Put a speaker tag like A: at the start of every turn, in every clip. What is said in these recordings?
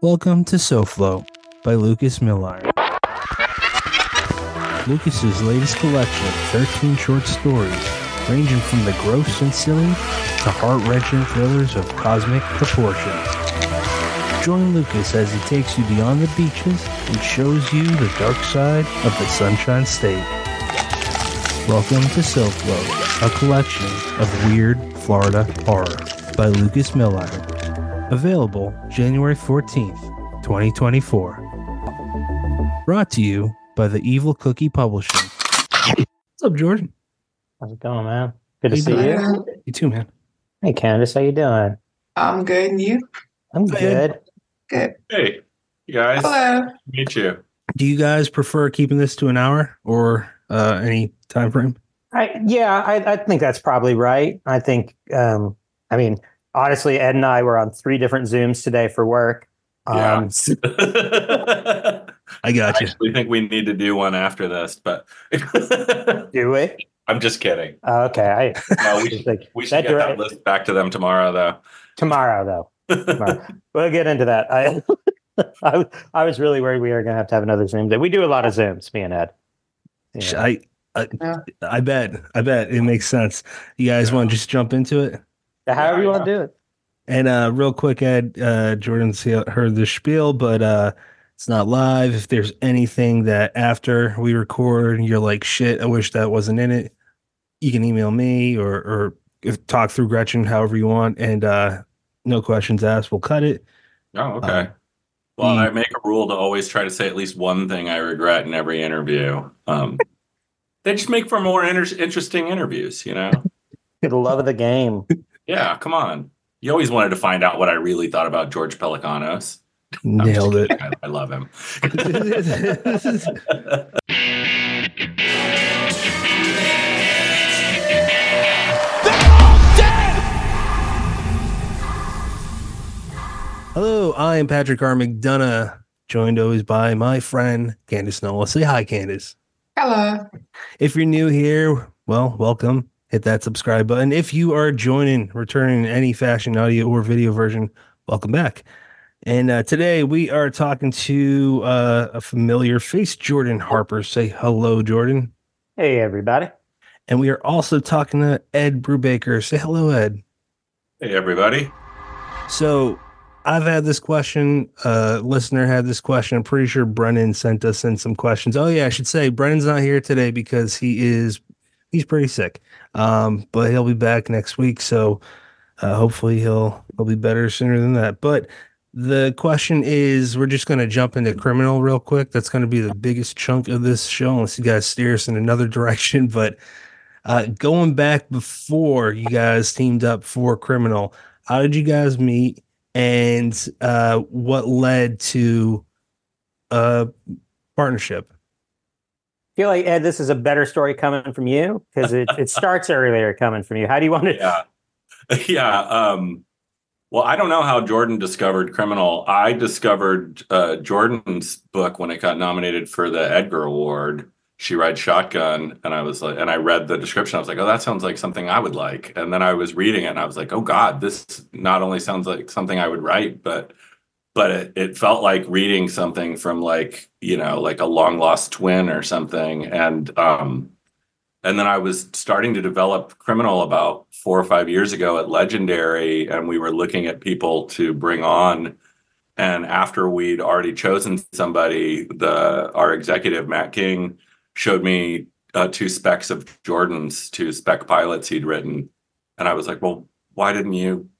A: Welcome to SoFlo by Lucas Milliron. Lucas's latest collection of 13 short stories, ranging from the gross and silly to heart-wrenching thrillers of cosmic proportions. Join Lucas as he takes you beyond the beaches and shows you the dark side of the Sunshine State. Welcome to SoFlo, a collection of weird Florida horror by Lucas Milliron. Available January 14th, 2024. Brought to you by the Evil Cookie Publishing. What's up, Jordan?
B: How's it going, man? Good to
A: Hey,
B: see
A: bud.
B: you.
A: You too, man.
B: Hey, Candace, how you doing?
C: I'm good. And you?
B: I'm
A: Good.
B: good.
C: Good.
D: Hey, you guys.
C: Hello.
D: Meet you.
A: Do you guys prefer keeping this to an hour or uh, any time frame?
B: I, yeah, I, I think that's probably right. I think, um, I mean, honestly, Ed and I were on three different Zooms today for work.
D: Yeah.
B: Um,
D: I
A: I got you.
D: actually think we need to do one after this, but
B: do we?
D: I'm just kidding.
B: Oh, okay. I,
D: No, we
B: just
D: should,
B: like,
D: we should
B: that
D: get that list back to them tomorrow, though.
B: tomorrow, though. Tomorrow. we'll get into that. I, I, was- I was really worried we were going to have to have another Zoom day. We do a lot of Zooms, me and Ed. Yeah.
A: I, I,
C: Yeah.
A: I bet. I bet it makes sense. You guys want to just jump into it?
B: However you want to do it.
A: And uh, real quick, Ed, uh, Jordan's he- heard the spiel, but uh, it's not live. If there's anything that after we record, you're like, shit, I wish that wasn't in it, you can email me or, or if, talk through Gretchen however you want. And uh, no questions asked. We'll cut it.
D: Oh, okay.
A: Um,
D: well, I make a rule to always try to say at least one thing I regret in every interview. Um, they just make for more inter- interesting interviews, you know?
B: For the love of the game.
D: yeah, come on. You always wanted to find out what I really thought about George Pelecanos. I'm
A: Nailed it.
D: I, I love him.
A: Hello, I am Patrick R. McDonough, joined always by my friend Candace Nola. Say hi, Candace.
C: Hello.
A: If you're new here, well, welcome. Hit that subscribe button. If you are joining, returning in any fashion, audio or video version, welcome back. And uh, today we are talking to uh, a familiar face, Jordan Harper. Say hello, Jordan.
B: Hey, everybody.
A: And we are also talking to Ed Brubaker. Say hello, Ed.
D: hey, everybody.
A: So I've had this question. Uh, listener had this question. I'm pretty sure Brennan sent us in some questions. Oh yeah, I should say Brennan's not here today because he is he's pretty sick. Um, but he'll be back next week. So uh, hopefully he'll he'll be better sooner than that. But the question is, we're just going to jump into criminal real quick. That's going to be the biggest chunk of this show, unless you guys steer us in another direction. But uh, going back before you guys teamed up for criminal, how did you guys meet? and uh, what led to a partnership.
B: Feel like Ed, this is a better story coming from you because it, it starts earlier coming from you. How do you want to?
D: Yeah. Yeah. Um, well, I don't know how Jordan discovered Criminal. I discovered uh, Jordan's book when it got nominated for the Edgar Award. She rides shotgun, and I was like, and I read the description. I was like, oh, that sounds like something I would like. And then I was reading it, and I was like, oh God, this not only sounds like something I would write, but but it, it felt like reading something from like you know like a long lost twin or something. And um, and then I was starting to develop criminal about four or five years ago at Legendary, and we were looking at people to bring on. And after we'd already chosen somebody, the our executive Matt King showed me uh, two specs of Jordan's, two spec pilots he'd written, and I was like, "Well, why didn't you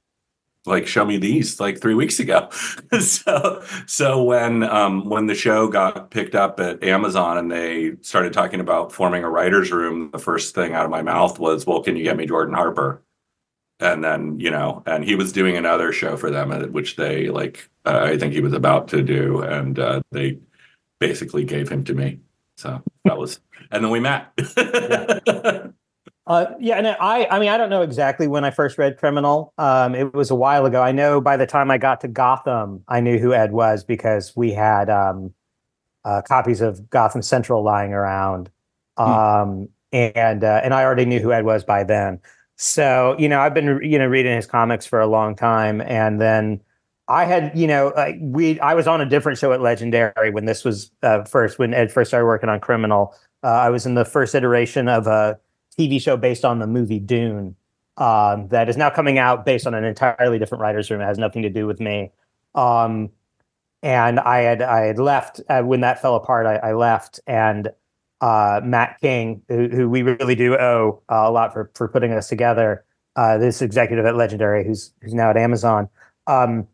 D: like show me these like three weeks ago?" so, so when um, when the show got picked up at Amazon and they started talking about forming a writers' room, the first thing out of my mouth was, "Well, can you get me Jordan Harper?" And then you know, and he was doing another show for them, uh, which they like. Uh, I think he was about to do, and uh, they basically gave him to me. So that was, and then we met.
B: Uh, yeah, and I, I mean, I don't know exactly when I first read Criminal. Um, it was a while ago. I know by the time I got to Gotham, I knew who Ed was because we had um, uh, copies of Gotham Central lying around, um, and uh, and I already knew who Ed was by then. So you know, I've been you know reading his comics for a long time, and then I had, you know, like we, I was on a different show at Legendary when this was uh, first, when Ed first started working on Criminal. Uh, I was in the first iteration of a TV show based on the movie Dune um, that is now coming out based on an entirely different writer's room. It has nothing to do with me. Um, and I had, I had left uh, when that fell apart. I, I left, and uh, Matt King, who, who, we really do owe uh, a lot for for putting us together, uh, this executive at Legendary, who's who's now at Amazon. Um,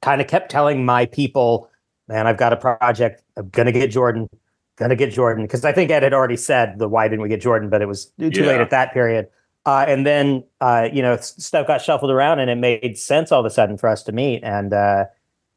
B: kind of kept telling my people, man, I've got a project. I'm going to get Jordan, going to get Jordan. Because I think Ed had already said the why didn't we get Jordan, but it was too yeah. late at that period. Uh, and then, uh, you know, stuff got shuffled around and it made sense all of a sudden for us to meet. And uh,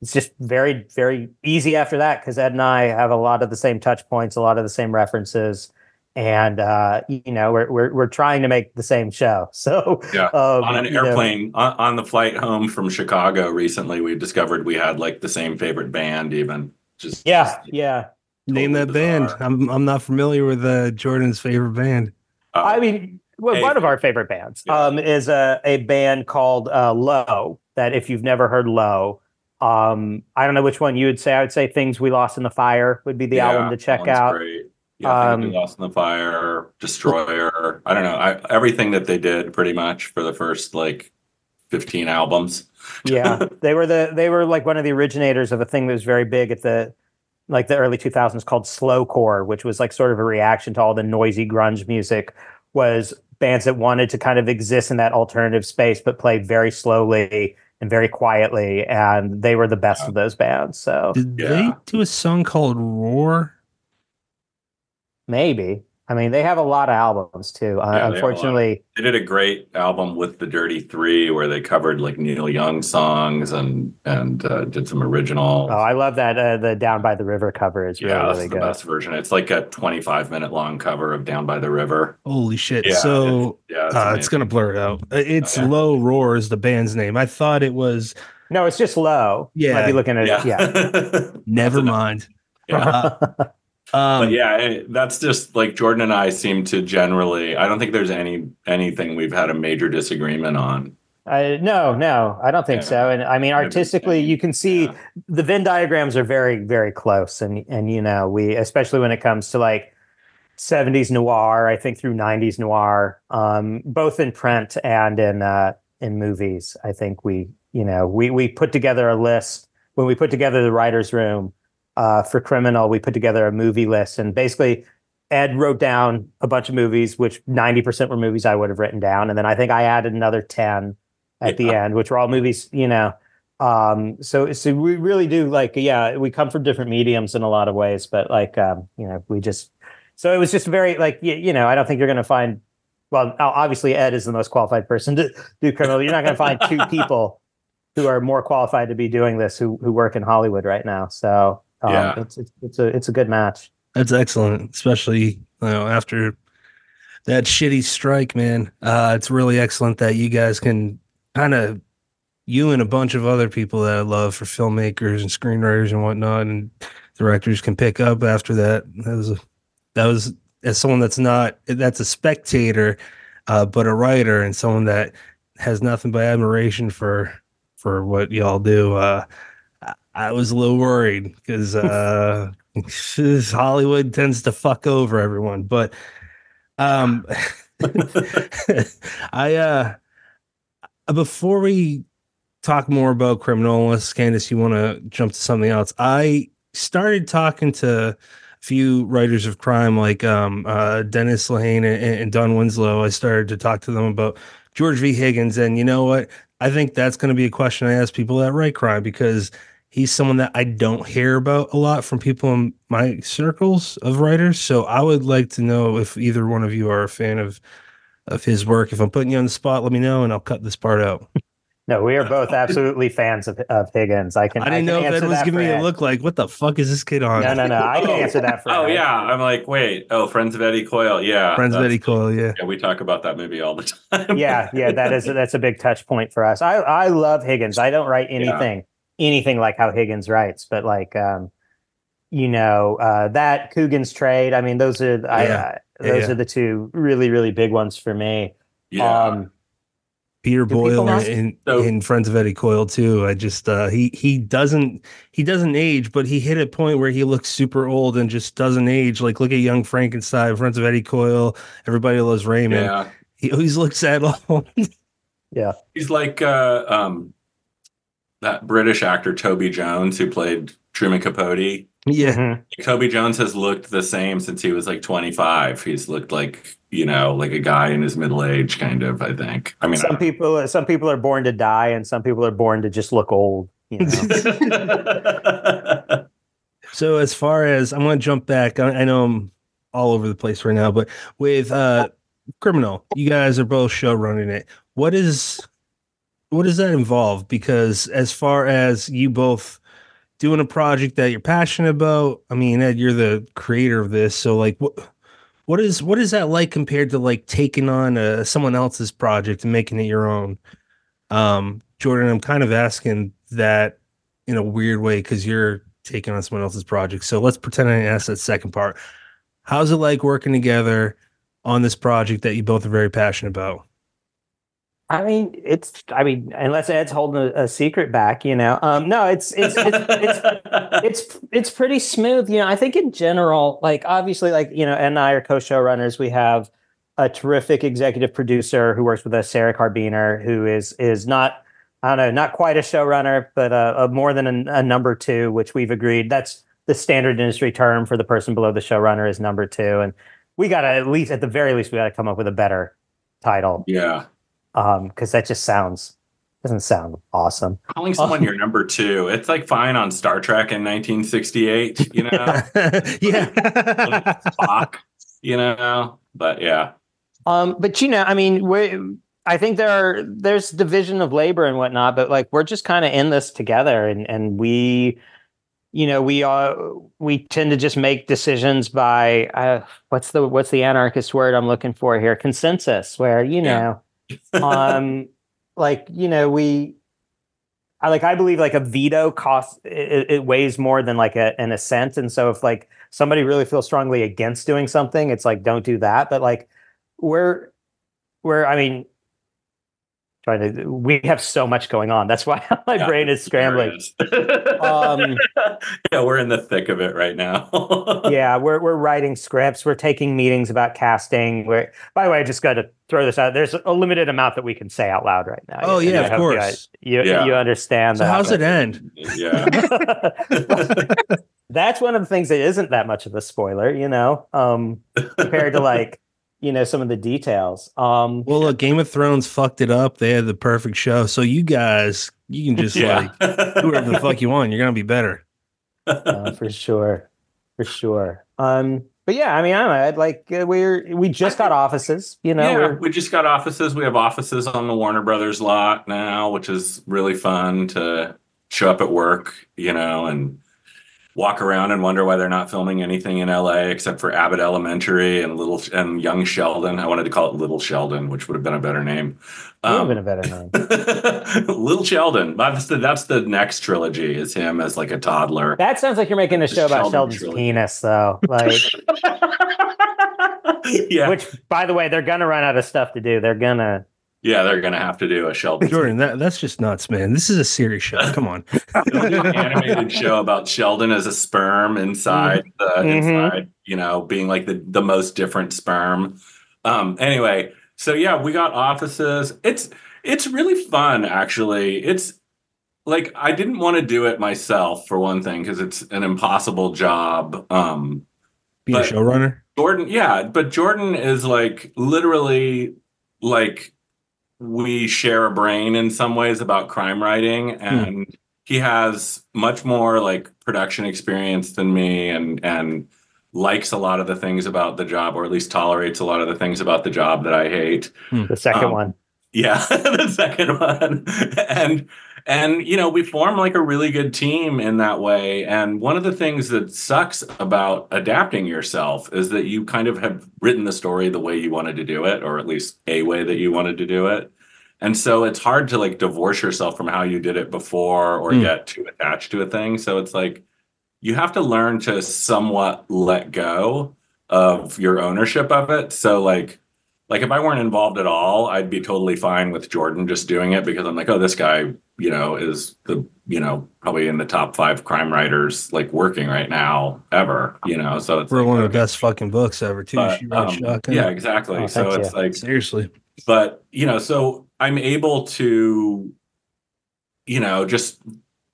B: it's just very, very easy after that because Ed and I have a lot of the same touch points, a lot of the same references and uh, you know we're, we're we're trying to make the same show. So
D: yeah, um, on an airplane on, on, the flight home from Chicago recently, we discovered we had like the same favorite band. Even just
B: yeah, just, yeah.
A: Totally Name that bizarre. band. I'm I'm not familiar with uh, Jordan's favorite band.
B: Uh, I mean, well, hey, one of our favorite bands yeah. um, is a a band called uh, Low. That if you've never heard Low. Um, I don't know which one you would say. I would say "Things We Lost in the Fire" would be the yeah, album to check out. Great.
D: Yeah, um, Lost in the Fire, Destroyer. I don't know. I, everything that they did pretty much for the first like 15 albums.
B: yeah, they were the they were like one of the originators of a thing that was very big at the like the early 2000s called slowcore, which was like sort of a reaction to all the noisy grunge music. Was bands that wanted to kind of exist in that alternative space but play very slowly and very quietly, and they were the best yeah. of those bands. So
A: did yeah. they do a song called Roar?
B: Maybe. I mean, they have a lot of albums too. Uh, unfortunately,
D: they, they, did a great album with the Dirty Three, where they covered like Neil Young songs and and uh, did some original.
B: Oh, I love that. Uh, the Down by the River cover is really,
D: yeah,
B: that's really
D: the
B: good.
D: best version. It's like a 25 minute long cover of Down by the River.
A: Holy shit! Yeah, so it, yeah, it's, uh, it's, gonna blur it out. Uh, it's oh, yeah. Low Roar is the band's name. I thought it was.
B: No, it's just Low.
A: Yeah,
B: I'd be looking at it. Yeah.
A: Never mind. Yeah.
D: Um, but yeah, that's just like Jordan and I seem to generally. I don't think there's any anything we've had a major disagreement on.
B: Uh, no, no, I don't think yeah. so. And I mean, artistically, you can see yeah. the Venn diagrams are very, very close. And and you know, we especially when it comes to like 70s noir, I think through 90s noir, um, both in print and in uh, in movies. I think we, you know, we we put together a list when we put together the writers' room uh, for Criminal, we put together a movie list, and basically Ed wrote down a bunch of movies, which ninety percent were movies I would have written down, and then I think I added another ten at yeah. the end, which were all movies, you know. Um, so so we really do like, yeah, we come from different mediums in a lot of ways, but like, um, you know, we just so it was just very like, you, you know, I don't think you're going to find. Well, obviously Ed is the most qualified person to do criminal. You're not going to find two people who are more qualified to be doing this who who work in Hollywood right now. So um, yeah, it's, it's it's a it's a good match.
A: That's excellent, especially you know after that shitty strike, man. Uh, it's really excellent that you guys can kind of you and a bunch of other people that I love for filmmakers and screenwriters and whatnot, and directors can pick up after that. That was a, that was as someone that's not that's a spectator, uh, but a writer and someone that has nothing but admiration for for what y'all do. Uh, I was a little worried because uh, Hollywood tends to fuck over everyone. But um, I uh, before we talk more about criminal, Candace, you want to jump to something else, I started talking to a few writers of crime like um, uh, Dennis Lehane and, and Don Winslow. I started to talk to them about George V. Higgins, and you know what? I think that's going to be a question I ask people that write crime because he's someone that I don't hear about a lot from people in my circles of writers. So I would like to know if either one of you are a fan of of his work. If I'm putting you on the spot, let me know and I'll cut this part out.
B: No, we are both absolutely fans of, of Higgins. I can.
A: I didn't
B: I
A: know if Ed was giving me a look like, "What the fuck is this kid on?"
B: No, no, no. I can oh. answer that for.
D: oh Ed. yeah, I'm like, wait. Oh, Friends of Eddie Coyle. Yeah,
A: Friends of Eddie Coyle. Yeah.
D: Yeah, we talk about that movie all the time.
B: yeah, yeah. That is that's a big touch point for us. I I love Higgins. I don't write anything. Yeah anything like how Higgins writes, but like um, you know uh, that Cogan's Trade. I mean, those are I, uh, those yeah. are the two really really big ones for me.
D: Yeah. Um,
A: Peter Boyle
B: not?
A: in,
D: So-
A: in Friends of Eddie Coyle too. I just uh he he doesn't he doesn't age, but he hit a point where he looks super old and just doesn't age. Like look at Young Frankenstein, Friends of Eddie Coyle, everybody loves Raymond.
D: Yeah.
A: He always looks at all.
D: Yeah, he's like uh, um, that British actor Toby Jones who played Truman Capote.
A: yeah.
D: Toby Jones has looked the same since he was like 25. He's looked like, you know, like a guy in his middle age, kind of, I think. I mean,
B: some people some people are born to die and some people are born to just look old you know
A: So as far as I'm going to jump back, I, I know I'm all over the place right now, but with uh criminal, you guys are both show running it. What is what does that involve? Because as far as you both doing a project that you're passionate about, I mean, Ed, you're the creator of this, so like what what is what is that like compared to like taking on uh, someone else's project and making it your own? Um, Jordan, I'm kind of asking that in a weird way because you're taking on someone else's project. So let's pretend I asked that second part. How's it like working together on this project that you both are very passionate about?
B: I mean it's i mean unless ed's holding a, a secret back you know um no it's it's it's, it's it's it's pretty smooth you know i think in general like obviously like you know ed and i are co-showrunners. We have a terrific executive producer who works with us sarah carbiener who is is not i don't know not quite a showrunner but uh, a more than a, a number two which we've agreed that's the standard industry term for the person below the showrunner is number two. And we gotta at least at the very least we gotta come up with a better title.
D: Yeah.
B: Um because that just sounds doesn't sound awesome
D: Calling someone your number two, it's like fine on Star Trek in 1968, you know,
A: yeah.
D: Spock, you know, but yeah.
B: Um, but you know, I mean, we I think there are there's division of labor and whatnot, but like we're just kind of in this together, and and we, you know, we are we tend to just make decisions by uh, what's the what's the anarchist word I'm looking for here? Consensus, where you
D: Yeah.
B: Um, like you know we. I like I believe like a veto costs it, it weighs more than like a, an assent, and so if like somebody really feels strongly against doing something, it's like don't do that. But like we're we're I mean trying to we have so much going on. That's why my
D: Yeah,
B: brain is scrambling.
D: There it is.
B: Um,
D: yeah, we're in the thick of it right now.
B: yeah, we're we're writing scripts, we're taking meetings about casting. We're by the way, I just got to throw this out. There's a limited amount that we can say out loud right now.
A: Oh,
B: And
A: yeah,
B: I
A: of
B: hope you-
A: course.
B: You
D: Yeah.
B: you understand that
A: so
B: that.
A: how's it end?
D: yeah.
B: That's one of the things that isn't that much of a spoiler, you know, um, compared to like, you know, some of the details. Um,
A: Well, look, Game of Thrones fucked it up. They had the perfect show. So you guys, you can just
D: yeah.
A: like whoever the fuck you want. You're gonna be better.
B: uh, for sure, for sure. Um, but yeah, I mean, I don't know. I'd like uh, we're we just got offices, you know.
D: yeah, we just got offices. We have offices on the Warner Brothers lot now, which is really fun to show up at work, you know, and walk around and wonder why they're not filming anything in LA except for Abbott Elementary and Little and Young Sheldon. I wanted to call it Little Sheldon, which would have been a better name.
B: would have
D: Um,
B: been a better name.
D: Little Sheldon. That's the that's the next trilogy. Is him as like a toddler.
B: That sounds like you're making a show about
D: Sheldon
B: Sheldon's
D: trilogy.
B: penis, though. Like,
D: yeah,
B: which, by the way, they're gonna run out of stuff to do. They're gonna.
D: Yeah, they're gonna have to do a Sheldon.
A: Jordan, that, that's just nuts, man. This is a serious show. Come on.
D: An animated show about Sheldon as a sperm inside the
B: Mhm.
D: inside, you know, being like the the most different sperm. Um anyway, so yeah, we got offices. It's it's really fun actually. It's like I didn't want to do it myself for one thing because it's an impossible job. Um
A: Be a showrunner.
D: Jordan, yeah, but Jordan is like literally like we share a brain in some ways about crime writing and he has much more like production experience than me and and likes a lot of the things about the job or at least tolerates a lot of the things about the job that I hate.
B: The second
D: Um,
B: one.
D: Yeah, the second one. And and you know, we form like a really good team in that way. And one of the things that sucks about adapting yourself is that you kind of have written the story the way you wanted to do it, or at least a way that you wanted to do it. And so it's hard to like divorce yourself from how you did it before or
A: Hmm.
D: get too attached to a thing. So it's like you have to learn to somewhat let go of your ownership of it. So like like if I weren't involved at all, I'd be totally fine with Jordan just doing it because I'm like, oh, this guy, you know, is the, you know, probably in the top five crime writers like working right now ever, you know. So it's
A: For
D: like,
A: one of the best fucking books ever, too.
D: But,
A: she wrote
D: um,
A: Shotgun.
D: yeah, exactly.
B: Oh,
D: so it's
B: you.
D: like
A: Seriously.
D: but you know so i'm able to you know just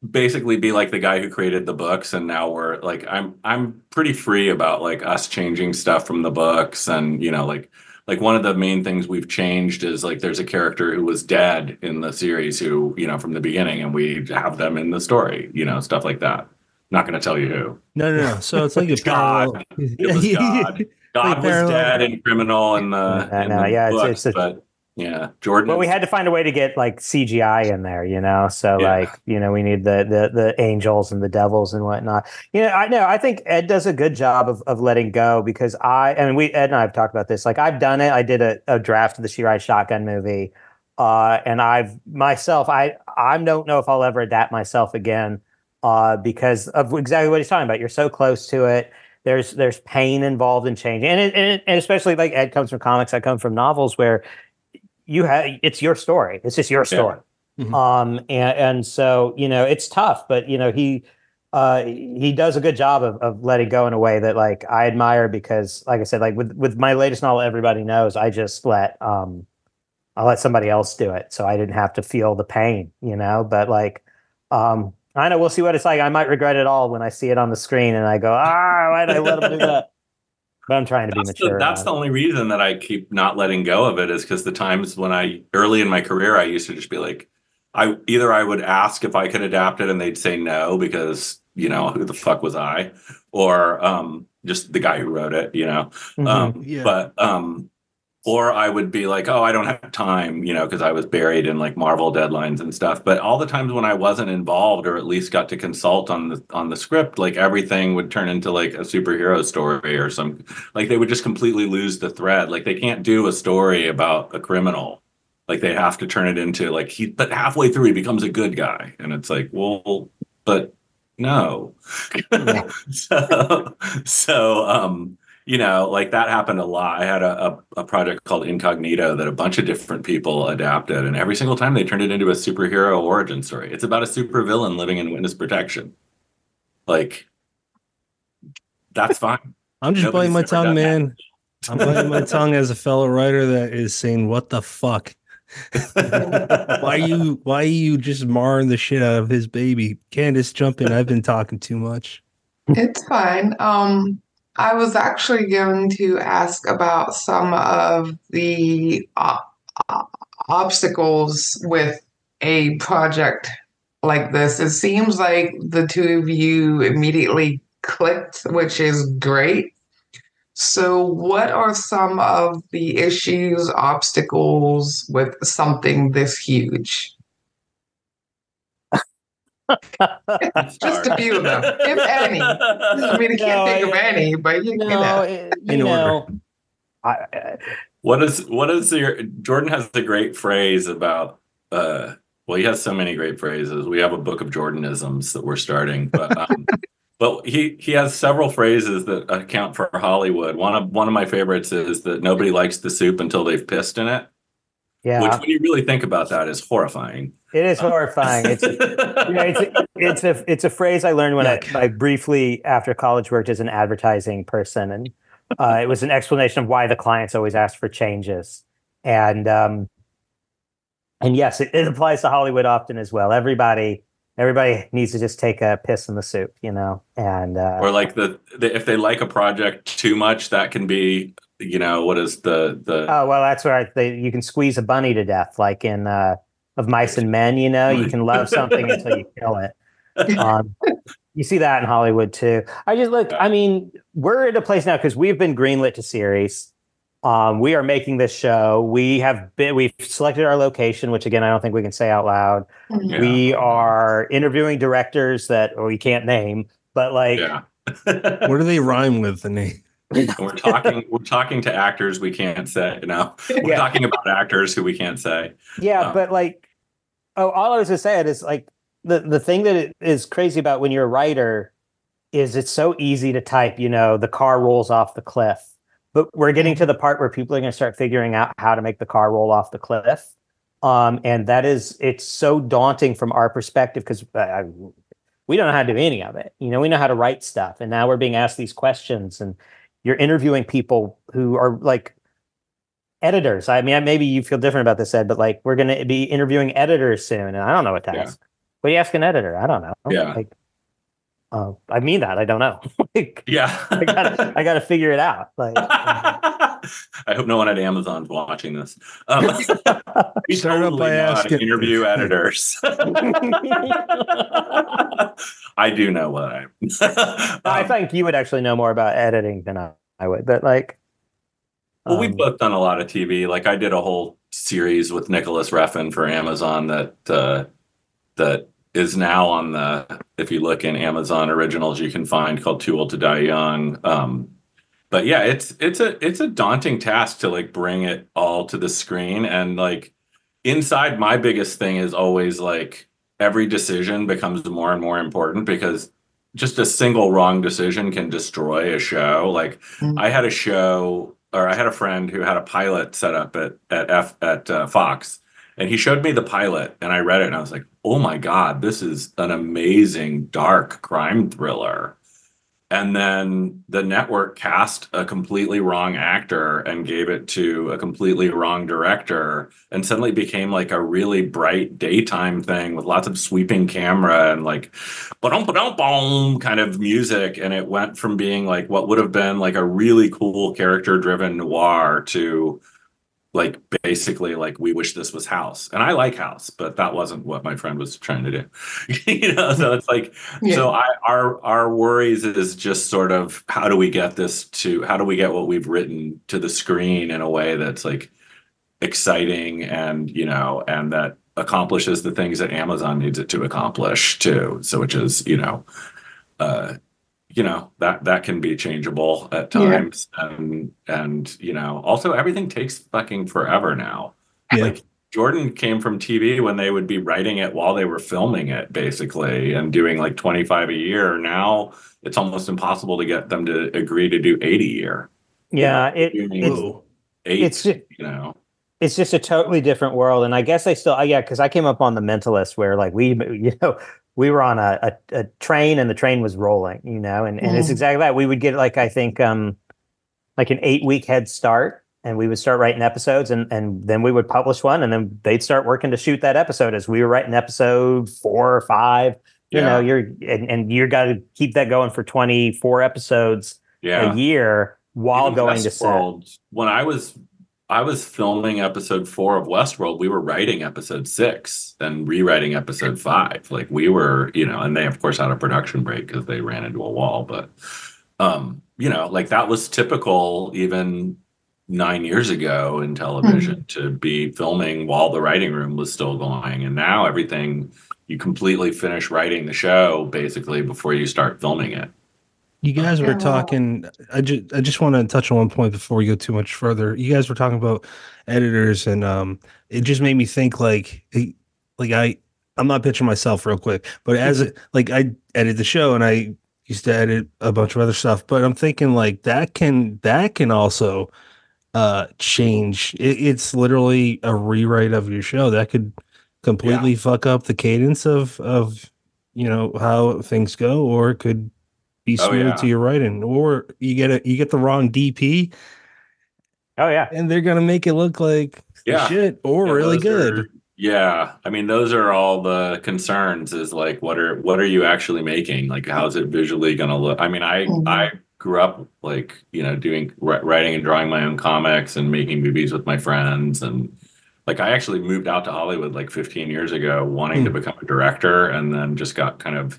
D: basically be like the guy who created the books and now we're like i'm i'm pretty free about like us changing stuff from the books and you know like like one of the main things we've changed is like there's a character who was dead in the series who you know from the beginning and we have them in the story you know stuff like that not going to tell you who
A: No, no, no. So it's like a
D: God. It was God. god was dead in criminal in the,
B: No,
D: in
B: no,
D: the
B: yeah, it's- it's a-
D: but yeah jordan
B: Well, we had to find a way to get like CGI in there, you know. So
D: Yeah.
B: like, you know, we need the the the angels and the devils and whatnot. You know, I know I think Ed does a good job of of letting go because I I mean we Ed and I have talked about this. Like I've done it. I did a, a draft of the She Ride Shotgun movie. Uh, and I've myself, I I don't know if I'll ever adapt myself again, uh, because of exactly what he's talking about. You're so close to it. There's there's pain involved in changing, and it, and, it- and especially like Ed comes from comics, I come from novels where you have it's your story. It's just your story.
A: Mhm.
B: Um, and and so you know it's tough, but you know he uh he does a good job of, of letting go in a way that like I admire because like I said, like with with my latest novel, everybody knows I just let um I let somebody else do it, so I didn't have to feel the pain, you know. But like, um, I know we'll see what it's like. I might regret it all when I see it on the screen, and I go, ah, why did I let him do that? But I'm trying to be
D: that's the,
B: mature.
D: that's the only reason that I keep not letting go of it is because the times when I early in my career I used to just be like, I either I would ask if I could adapt it and they'd say no because you know who the fuck was I, or um, just the guy who wrote it, you know.
B: it. Mhm.
D: Um,
A: Yeah.
D: But um, or I would be like, oh, I don't have time, you know, because I was buried in like Marvel deadlines and stuff. But all the times when I wasn't involved, or at least got to consult on the on the script, like everything would turn into like a superhero story or some, like they would just completely lose the thread. Like they can't do a story about a criminal. Like they have to turn it into like he, but halfway through he becomes a good guy, and it's like, well, but no. so, so um, you know, like that happened a lot. I had a, a, a project called Incognito that a bunch of different people adapted, and every single time they turned it into a superhero origin story. It's about a supervillain living in witness protection. Like, that's fine.
A: I'm just
D: Nobody's
A: biting my tongue, man. I'm biting my tongue as a fellow writer that is saying, "What the fuck? Why you? Why you just marring the shit out of his baby?" Candace, jump in. I've been talking too much.
C: It's fine. Um, I was actually going to ask about some of the uh, uh, obstacles with a project like this. It seems like the two of you immediately clicked, which is great. So, what are some of the issues, obstacles with something this huge? Just a few of them, if any. I mean, I can't
B: No,
C: think of any, but you, you know.
B: it- you
A: In order.
B: know, I, I-
D: What is what is your Jordan has a great phrase about uh well he has so many great phrases. We have a book of Jordanisms that we're starting, but um but he he has several phrases that account for Hollywood. One of one of my favorites is that nobody likes the soup until they've pissed in it,
B: yeah,
D: which when you really think about that is horrifying.
B: it is horrifying. It's you know, it's it's a it's a phrase I learned when I, I briefly after college worked as an advertising person, and uh, it was an explanation of why the clients always ask for changes, and um, and yes, it, it applies to Hollywood often as well. Everybody everybody needs to just take a piss in the soup, you know, and uh,
D: or like the, the if they like a project too much, that can be you know what is the the
B: Oh well, that's where I, they, you can squeeze a bunny to death, like in uh, of mice and men. You know, you can love something until you kill it. Um, you see that in Hollywood too. I just look. I mean, we're at a place now because we've been greenlit to series. Um, we are making this show. We have been. We've selected our location, which again I don't think we can say out loud.
D: Yeah.
B: We are interviewing directors that we can't name, but like
D: yeah.
A: What do they rhyme with the name?
D: we're talking we're talking to actors we can't say you know we're
B: Yeah.
D: talking about actors who we can't say
B: Yeah,
D: Um,
B: but like, oh, all I was gonna say it is like the the thing that it is crazy about when you're a writer is it's so easy to type. You know, the car rolls off the cliff, but we're getting to the part where people are going to start figuring out how to make the car roll off the cliff. Um, and that is, it's so daunting from our perspective because uh, we don't know how to do any of it. You know, we know how to write stuff, and now we're being asked these questions, and you're interviewing people who are like editors. I mean, maybe you feel different about this, Ed, but like we're going to be interviewing editors soon, and I don't know what to
D: Yeah.
B: ask. What do you ask an editor? I don't know.
D: Yeah.
B: Like, uh, I mean that. I don't know. like,
D: Yeah.
B: I gotta, I gotta figure it out. Like,
D: I hope no one at Amazon's watching this. Um, we
A: Start up by asking-
D: interview editors. I do know what I.
B: I
D: Um,
B: think you would actually know more about editing than I, I would, but like,
D: Well, we've
B: um,
D: both done a lot of TV. Like I did a whole series with Nicolas Refn for Amazon that uh, that is now on the. If you look in Amazon originals, you can find called "Too Old to Die Young." Um, but yeah, it's it's a it's a daunting task to like bring it all to the screen and like inside. My biggest thing is always like every decision becomes more and more important because just a single wrong decision can destroy a show. Like
C: Mm.
D: I had a show or I had a friend who had a pilot set up at at F at uh, Fox, and he showed me the pilot, and I read it, and I was like, "Oh my god, this is an amazing dark crime thriller." And then the network cast a completely wrong actor and gave it to a completely wrong director, and suddenly became like a really bright daytime thing with lots of sweeping camera and like ba-dum, boom kind of music. And it went from being like what would have been like a really cool character driven noir to like basically like we wish this was house and i like house but that wasn't what my friend was trying to do you know so it's like
C: Yeah.
D: so I, our our worries is just sort of how do we get this to how do we get what we've written to the screen in a way that's like exciting and you know and that accomplishes the things that Amazon needs it to accomplish too. So which is you know, uh, you know that that can be changeable at
C: Yeah.
D: times and and you know also everything takes fucking forever now.
A: Yeah.
D: Like Jordan came from TV when they would be writing it while they were filming it, basically, and doing like 25 a year. Now it's almost impossible to get them to agree to do 80 a year.
B: yeah, it, it's
D: eight,
B: it's
D: you know.
B: it's just a totally different world and i guess i still I yeah because i came up on the mentalist where like we you know we were on a, a, a train and the train was rolling you know and, and it's
C: Mhm.
B: exactly that we would get like i think um like an eight week head start and we would start writing episodes and and then we would publish one and then they'd start working to shoot that episode as we were writing episode four or five you know you're and, and you're got to keep that going for 24 episodes
D: Yeah.
B: a year while
D: Even
B: going to set
D: when I was I was filming episode four of Westworld, we were writing episode six and rewriting episode five. Like we were, you know, and they of course had a production break because they ran into a wall. But um, you know, like that was typical even nine years ago in television to be filming while the writing room was still going. And now everything you completely finish writing the show basically before you start filming it.
A: You guys were talking. I just I just want to touch on one point before we go too much further. You guys were talking about editors, and um, it just made me think like, eh, like I I'm not pitching myself real quick, but as a, like I edit the show and I used to edit a bunch of other stuff, but I'm thinking like that can that can also uh change. It, it's literally a rewrite of your show that could completely fuck up the cadence of of you know how things go, or it could be
D: Oh,
A: smooth
D: yeah.
A: to your writing, or you get a you get the wrong DP
B: oh yeah
A: and they're gonna make it look like
D: Yeah.
A: shit or
D: Yeah,
A: really good.
D: are- yeah, I mean, those are all the concerns. Is like, what are what are you actually making? Like, how's it visually going to look? I mean, I
C: Mhm.
D: I grew up like you know doing writing and drawing my own comics and making movies with my friends and like I actually moved out to Hollywood like 15 years ago, wanting to become a director, and then just got kind of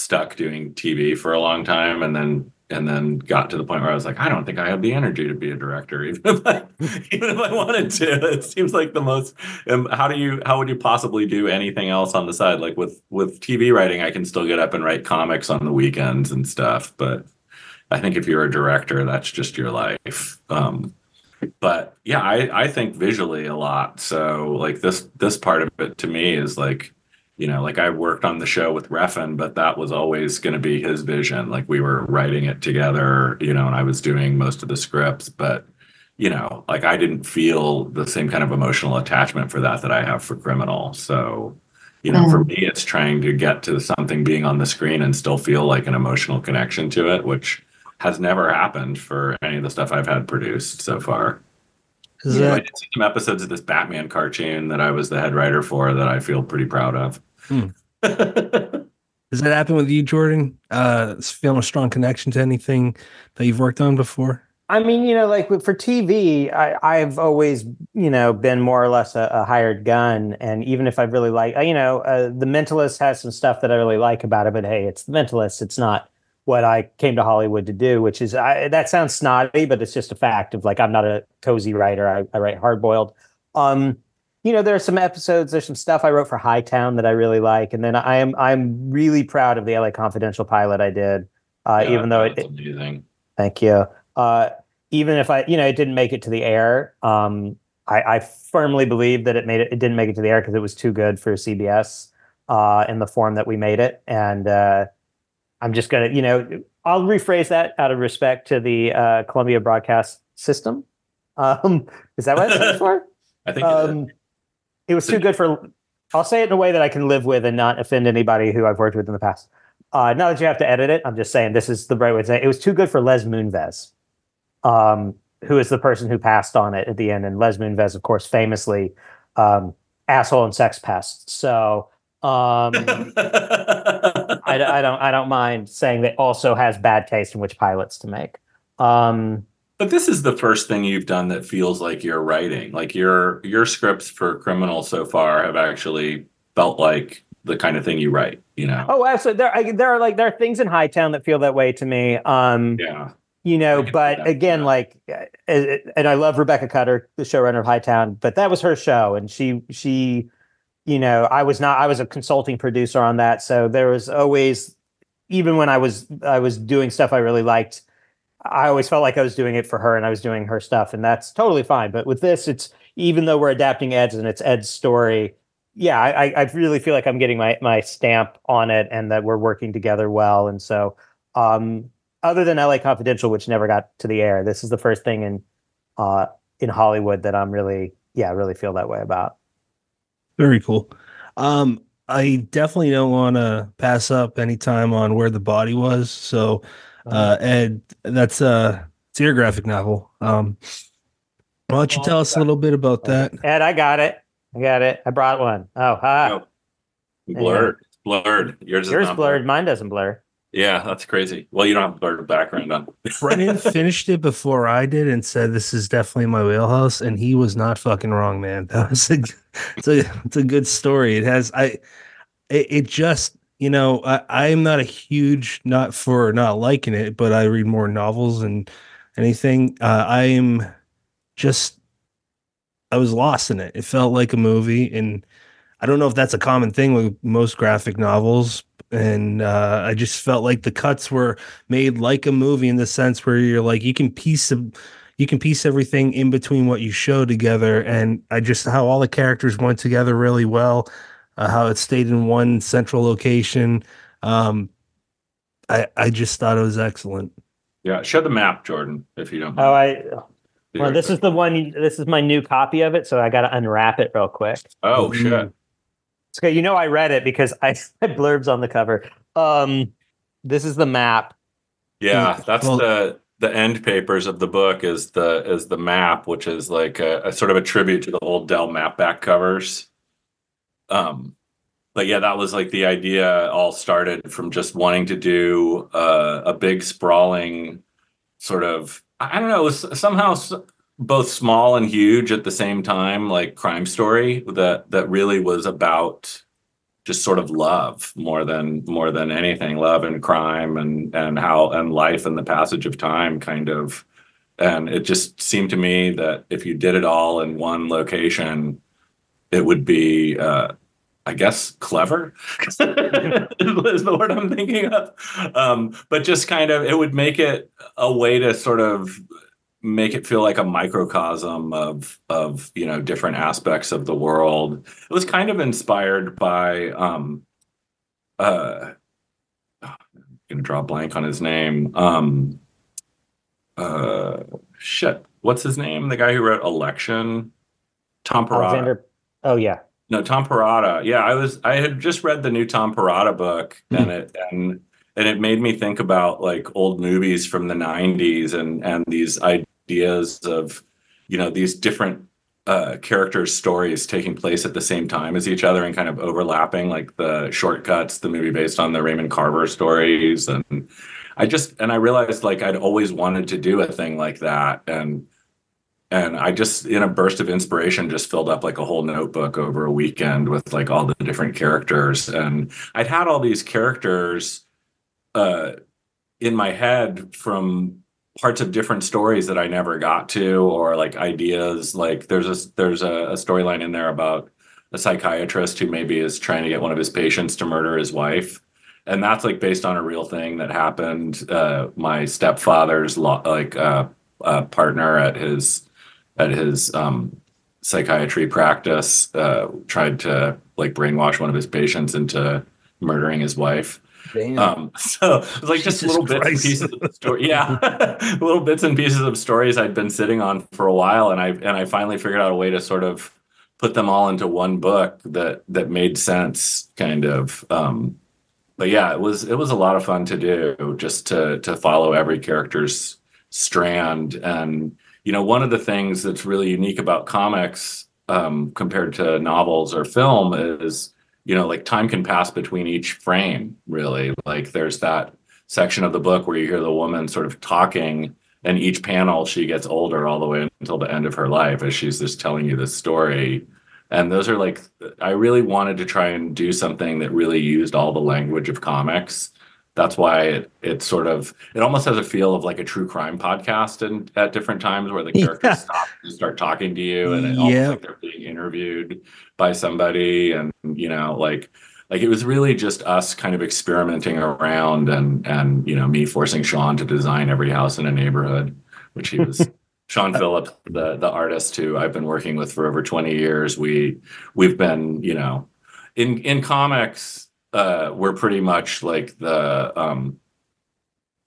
D: stuck doing TV for a long time, and then and then got to the point where I was like, I don't think I have the energy to be a director, even if I even if I wanted to. It seems like the most. Um, how do you? How would you possibly do anything else on the side? Like with with TV writing, I can still get up and write comics on the weekends and stuff, but I think if you're a director, that's just your life. Um, but yeah, I, I think visually a lot. So like this this part of it to me is like you know, like I worked on the show with Refn, but that was always going to be his vision. Like we were writing it together, you know, and I was doing most of the scripts, but you know, like I didn't feel the same kind of emotional attachment for that that I have for Criminal. So, you know, for mm. me, it's trying to get to something being on the screen and still feel like an emotional connection to it, which has never happened for any of the stuff I've had produced so far.
A: Is
D: You know, I did some episodes of this Batman cartoon that I was the head writer for that I feel pretty proud of.
A: Hmm. does that happen with you, Jordan? Uh, feeling a strong connection to anything that you've worked on before?
B: I mean, you know, like for TV, I, I've always, you know, been more or less a, a hired gun. And even if I really like, you know, uh, The Mentalist has some stuff that I really like about it, but hey, it's The Mentalist. It's not what I came to Hollywood to do, which is, I, that sounds snotty, but it's just a fact of like, I'm not a cozy writer. I, I write hard boiled. Um, you know, there are some episodes, there's some stuff I wrote for Hightown that I really like. And then I am, I'm really proud of the LA Confidential pilot I did, uh,
D: Yeah,
B: even though it,
D: amazing.
B: Thank you. Uh, even if I, you know, it didn't make it to the air, um, I, I firmly believe that it made it. It didn't make it to the air because it was too good for CBS uh, in the form that we made it. And uh, I'm just gonna, you know, I'll rephrase that out of respect to the uh, Columbia Broadcast System. Um, is that what it stands for?
D: I think.
B: Um, it was too good for. I'll say it in a way that I can live with and not offend anybody who I've worked with in the past. Uh, not that you have to edit it. I'm just saying this is the right way to say it. It was too good for Les Moonves, um, who is the person who passed on it at the end. And Les Moonves, of course, famously um, asshole and sex pest. So um, I, I don't I don't mind saying that also has bad taste in which pilots to make. Um,
D: But this is the first thing you've done that feels like you're writing. Like your your scripts for Criminal so far have actually felt like the kind of thing you write. You know?
B: oh, absolutely. There, I, there are like there are things in Hightown that feel that way to me. Um,
D: Yeah.
B: you know
D: I can see
B: but
D: that,
B: again
D: yeah.
B: like uh, and i love rebecca cutter the showrunner of hightown but that was her show and she she you know i was not i was a consulting producer on that so there was always even when i was i was doing stuff i really liked i always felt like i was doing it for her and i was doing her stuff and that's totally fine but with this it's even though we're adapting ed's and it's ed's story yeah i i really feel like i'm getting my my stamp on it and that we're working together well and so um other than LA Confidential, which never got to the air, this is the first thing in uh, in Hollywood that I'm really, yeah, really feel that way about.
A: Very cool. Um, I definitely don't want to pass up any time on where the body was. So, uh, Ed, that's uh, it's your graphic novel. Um, why don't you tell us a little bit about that?
B: Ed, I got it. I got it. I brought one. Oh, ha.
D: No. Blurred. Blurred. Yours
B: Yours
D: not
B: blurred. Mine doesn't blur.
D: Yeah, that's crazy. Well, you don't have blurred background on.
A: Brennan finished it before I did and said this is definitely my wheelhouse, and he was not fucking wrong, man. That was a, it's a, it's a good story. It has I, it, it just you know I I'm not a huge not for not liking it, but I read more novels than anything. Uh, I am just I was lost in it. It felt like a movie, and I don't know if that's a common thing with most graphic novels. And uh, I just felt like the cuts were made like a movie in the sense where you're like you can piece you can piece everything in between what you show together, and I just how all the characters went together really well, uh, how it stayed in one central location. Um, I I just thought it was excellent.
D: Yeah, show the map, Jordan, if you don't.
B: Oh. I. Well, this is the one. This is my new copy of it, so I got to unwrap it real quick.
D: Oh shit!
B: It's okay. You know, I read it because I had blurbs on the cover. Um, this is the map.
D: Yeah, that's
A: Well-
D: the the end papers of the book is the is the map, which is like a, a sort of a tribute to the old Dell map back covers. Um, but yeah, that was like the idea. All started from just wanting to do uh, a big sprawling sort of I don't know, somehow both small and huge at the same time, like crime story that that really was about just sort of love more than more than anything love and crime and and how and life and the passage of time kind of and it just seemed to me that if you did it all in one location it would be uh I guess clever is the word I'm thinking of. Um, but just kind of, it would make it a way to sort of make it feel like a microcosm of of you know different aspects of the world. It was kind of inspired by um uh I'm gonna draw a blank on his name. Um uh shit. What's his name? The guy who wrote Election? Tom Perrotta.
B: Alexander. Oh yeah.
D: No, Tom Perrotta. Yeah, I was I had just read the new Tom Perrotta book
A: Hmm.
D: and it and and it made me think about like old movies from the 90s and and these ideas of you know these different uh characters stories taking place at the same time as each other and kind of overlapping like the shortcuts the movie based on the Raymond Carver stories and I just and I realized like I'd always wanted to do a thing like that and and I just in a burst of inspiration just filled up like a whole notebook over a weekend with like all the different characters. And I'd had all these characters uh in my head from parts of different stories that I never got to or like ideas. Like there's a there's a, a storyline in there about a psychiatrist who maybe is trying to get one of his patients to murder his wife. And that's like based on a real thing that happened uh my stepfather's lo- like uh, uh partner at his at his um psychiatry practice uh tried to like brainwash one of his patients into murdering his wife um, so it was like just
A: Jesus
D: little bits and pieces of the story. Yeah, little bits and pieces of stories I'd been sitting on for a while, and I and I finally figured out a way to sort of put them all into one book that that made sense, kind of. Um, but yeah, it was it was a lot of fun to do, just to to follow every character's strand, and you know, one of the things that's really unique about comics um, compared to novels or film is you know like time can pass between each frame really. Like there's that section of the book where you hear the woman sort of talking and each panel she gets older all the way until the end of her life as she's just telling you this story. And those are like i really wanted to try and do something that really used all the language of comics that's why it it sort of it almost has a feel of like a true crime podcast and at different times where the characters
A: Yeah.
D: stop and start talking to you and it almost
A: Yeah.
D: like they're being interviewed by somebody and you know like like it was really just us kind of experimenting around and and you know me forcing Sean to design every house in a neighborhood which he was Sean Phillips the the artist who I've been working with for over 20 years we we've been you know in in comics uh we're pretty much like the um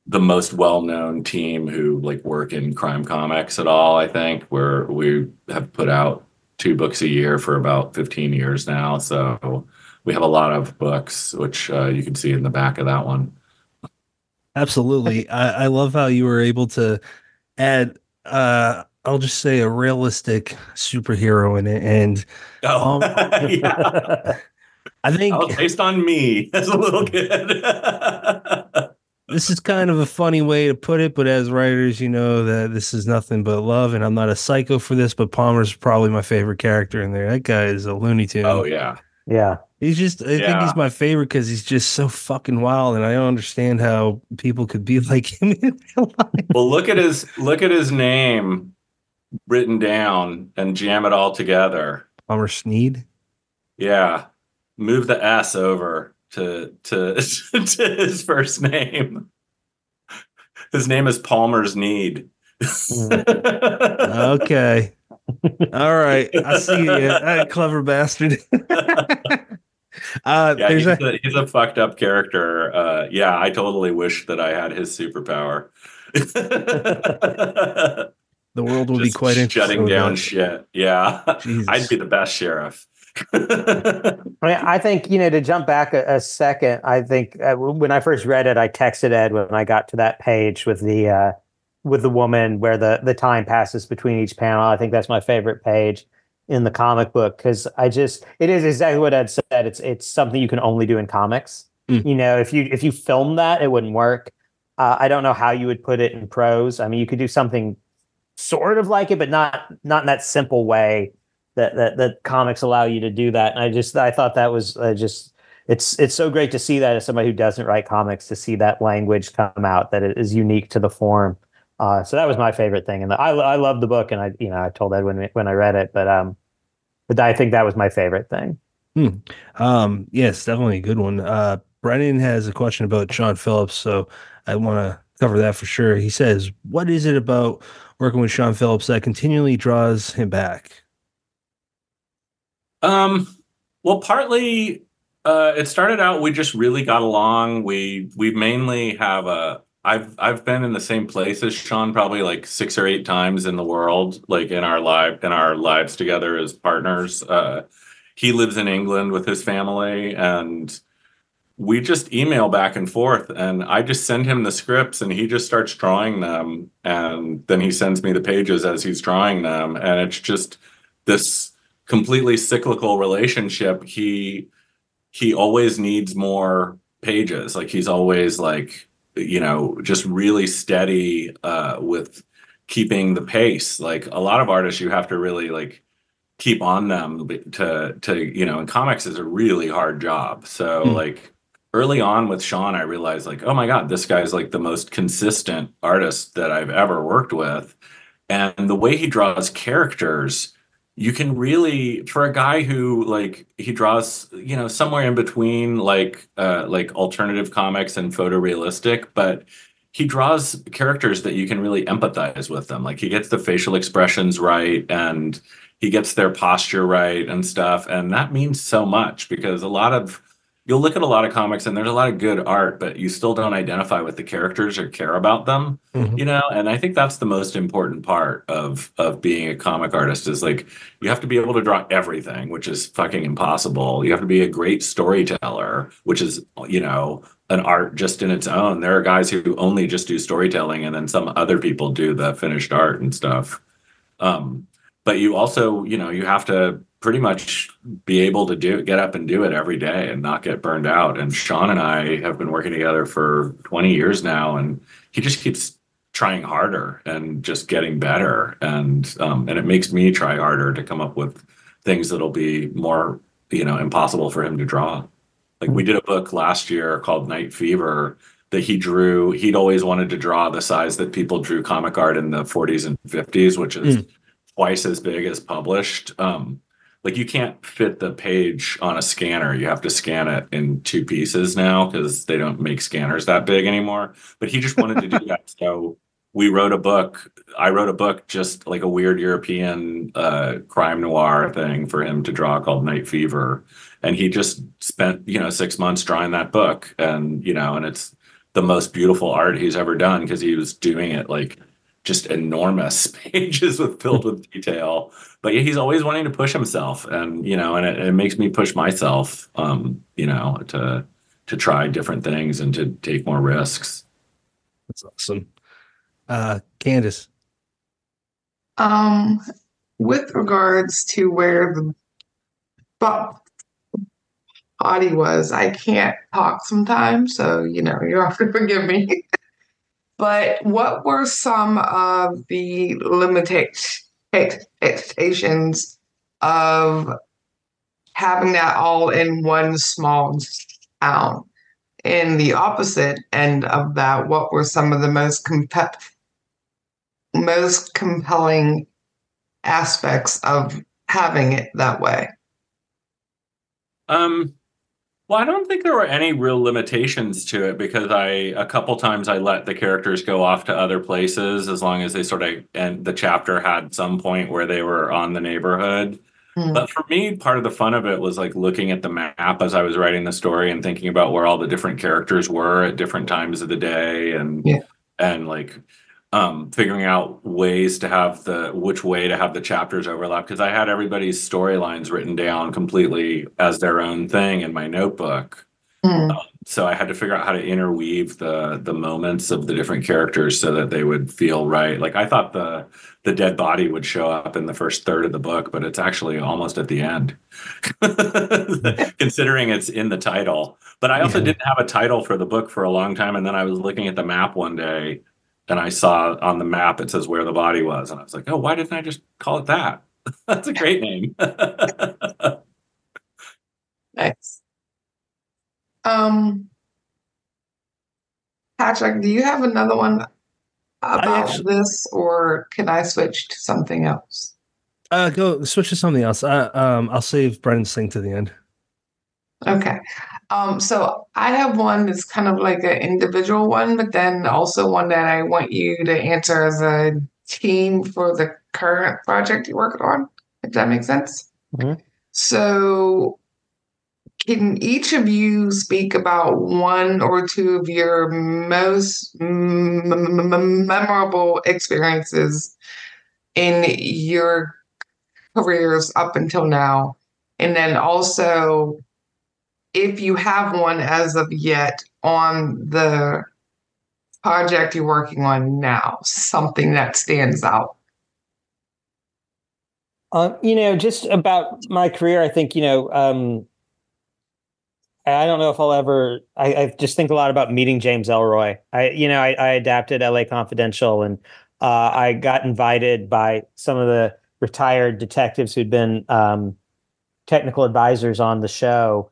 D: the most well-known team who like work in crime comics at all i think where we have put out two books a year for about 15 years now so we have a lot of books which uh, you can see in the back of that one
A: Absolutely. I, I love how you were able to add uh I'll just say a realistic superhero in it. And
D: oh
A: Um,
D: yeah
A: I think
D: that was based on me as a little kid
A: this is kind of a funny way to put it, but as writers, you know that this is nothing but love, and I'm not a psycho for this, but Palmer's probably my favorite character in there. That guy is a Looney Tune.
D: oh yeah
B: Yeah.
A: He's just, I think he's my favorite because he's just so fucking wild, and I don't understand how people could be like him in real life.
D: well look at his look at his name written down and jam it all together
A: Palmer Sneed.
D: Yeah, move the S over to to to his first name. His name is Palmer's Need.
A: Okay. All right. I see you, that clever bastard. uh,
D: yeah, he's
A: a,
D: a, he's a fucked up character. Uh, yeah, I totally wish that I had his superpower.
A: the world will be quite interesting.
D: shutting down
A: that.
D: shit. Yeah,
A: Jesus.
D: I'd be the best sheriff.
B: I mean, I think you know to jump back a, a second. I think uh, when I first read it, I texted Ed when I got to that page with the uh, with the woman where the the time passes between each panel. I think that's my favorite page in the comic book because I just it is exactly what Ed said. It's it's something you can only do in comics.
A: Mm.
B: You know, if you if you film that, it wouldn't work. Uh, I don't know how you would put it in prose. I mean, you could do something sort of like it, but not not in that simple way that that that comics allow you to do that. And I just I thought that was uh, just it's it's so great to see that as somebody who doesn't write comics to see that language come out that it is unique to the form. Uh, so that was my favorite thing, and the, I I love the book, and I you know I told Ed when when I read it, but um, but I think that was my favorite thing. Hmm.
A: Um, yes, definitely a good one. Uh, Brennan has a question about Sean Phillips, so I want to cover that for sure. He says, "What is it about working with Sean Phillips that continually draws him back?"
D: Um, well, partly uh, it started out we just really got along. We we mainly have a I've I've been in the same place as Sean probably like six or eight times in the world, like in our live in our lives together as partners. Uh, he lives in England with his family, and we just email back and forth. And I just send him the scripts, and he just starts drawing them, and then he sends me the pages as he's drawing them, and it's just this completely cyclical relationship. He he always needs more pages. Like he's always like, you know, just really steady uh, with keeping the pace. Like a lot of artists, you have to really like keep on them to to you know. And comics is a really hard job. So mm. like early on with Sean, I realized like, oh my god, this guy's like the most consistent artist that I've ever worked with, and the way he draws characters you can really for a guy who like he draws you know somewhere in between like uh like alternative comics and photorealistic but he draws characters that you can really empathize with them. Like he gets the facial expressions right and he gets their posture right and stuff. And that means so much because a lot of you'll look at a lot of comics and there's a lot of good art, but you still don't identify with the characters or care about them, mm-hmm. you know? And I think that's the most important part of of being a comic artist is like you have to be able to draw everything, which is fucking impossible. You have to be a great storyteller, which is, you know, an art just in its own. There are guys who only just do storytelling and then some other people do the finished art and stuff. Um, but you also, you know, you have to pretty much be able to do get up and do it every day and not get burned out. And Sean and I have been working together for 20 years now, and he just keeps trying harder and just getting better. And um, and it makes me try harder to come up with things that'll be more, you know, impossible for him to draw. Like we did a book last year called Night Fever that he drew. He'd always wanted to draw the size that people drew comic art in the 40s and 50s, which is mm. Twice as big as published. Um, like you can't fit the page on a scanner. You have to scan it in two pieces now because they don't make scanners that big anymore. But he just wanted to do that. So we wrote a book. I wrote a book just like a weird European uh, crime noir thing for him to draw called Night Fever. And he just spent, you know, six months drawing that book. And, you know, and it's the most beautiful art he's ever done because he was doing it like just enormous pages with filled with detail. But yeah, he's always wanting to push himself, and you know, and it, it makes me push myself, um, you know, to to try different things and to take more risks.
A: That's awesome, uh, Candace.
C: Um, with regards to where the body was, I can't talk sometimes, so you know, you have to forgive me. But what were some of the limitations of having that all in one small town? In the opposite end of that, what were some of the most comp- most compelling aspects of having it that way?
D: Um, well, I don't think there were any real limitations to it because I a couple times I let the characters go off to other places as long as they sort of and the chapter had some point where they were on the neighborhood. Mm. But for me, part of the fun of it was like looking at the map as I was writing the story and thinking about where all the different characters were at different times of the day and yeah. and like um, figuring out ways to have the which way to have the chapters overlap because I had everybody's storylines written down completely as their own thing in my notebook. Mm. Um, so I had to figure out how to interweave the the moments of the different characters so that they would feel right. Like I thought the the dead body would show up in the first third of the book, but it's actually almost at the end, considering it's in the title. But I also yeah. didn't have a title for the book for a long time, and then I was looking at the map one day and I saw on the map it says where the body was, and I was like, oh, why didn't I just call it that? That's a great name.
C: nice. Um, Patrick, do you have another one about actually, this, or can I switch to something else?
A: Uh, go switch to something else. Uh, um, I'll save Brennan's thing to the end.
C: Okay. Um, so I have one that's kind of like an individual one, but then also one that I want you to answer as a team for the current project you're working on, if that makes sense.
B: Mhm.
C: So can each of you speak about one or two of your most m- m- memorable experiences in your careers up until now? And then also, if you have one as of yet on the project you're working on now, something that stands out.
B: Um, you know, just about my career, I think, you know, um, I don't know if I'll ever, I, I just think a lot about meeting James Ellroy. I, you know, I, I adapted LA Confidential and uh, I got invited by some of the retired detectives who'd been um, technical advisors on the show.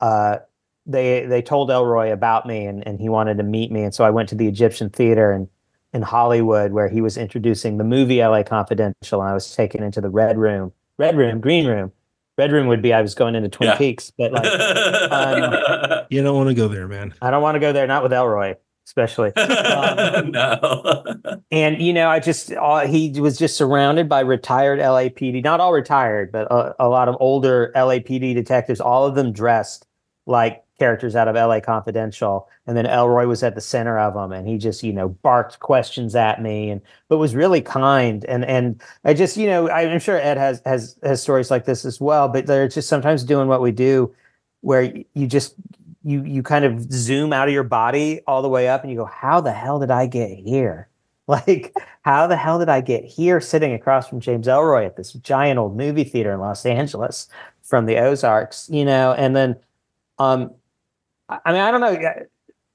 B: Uh, they they told Ellroy about me and, and he wanted to meet me. And so I went to the Egyptian Theater and in Hollywood where he was introducing the movie LA Confidential. And I was taken into the red room, red room, green room. Red room would be I was going into Twin
D: Yeah.
B: Peaks, but like um,
A: You don't want to go there, man.
B: I don't want to go there, not with Ellroy, especially. Um,
D: no.
B: and you know, I just uh, he was just surrounded by retired LAPD, not all retired, but a, a lot of older LAPD detectives, all of them dressed like characters out of LA Confidential. And then Ellroy was at the center of them, and he just you know barked questions at me, and but was really kind. And and I just you know I'm sure Ed has has has stories like this as well, but they're just sometimes doing what we do, where you just you you kind of zoom out of your body all the way up, and you go, how the hell did I get here? Like, how the hell did I get here sitting across from James Ellroy at this giant old movie theater in Los Angeles from the Ozarks, you know? And then, um, I I mean, I don't know. I-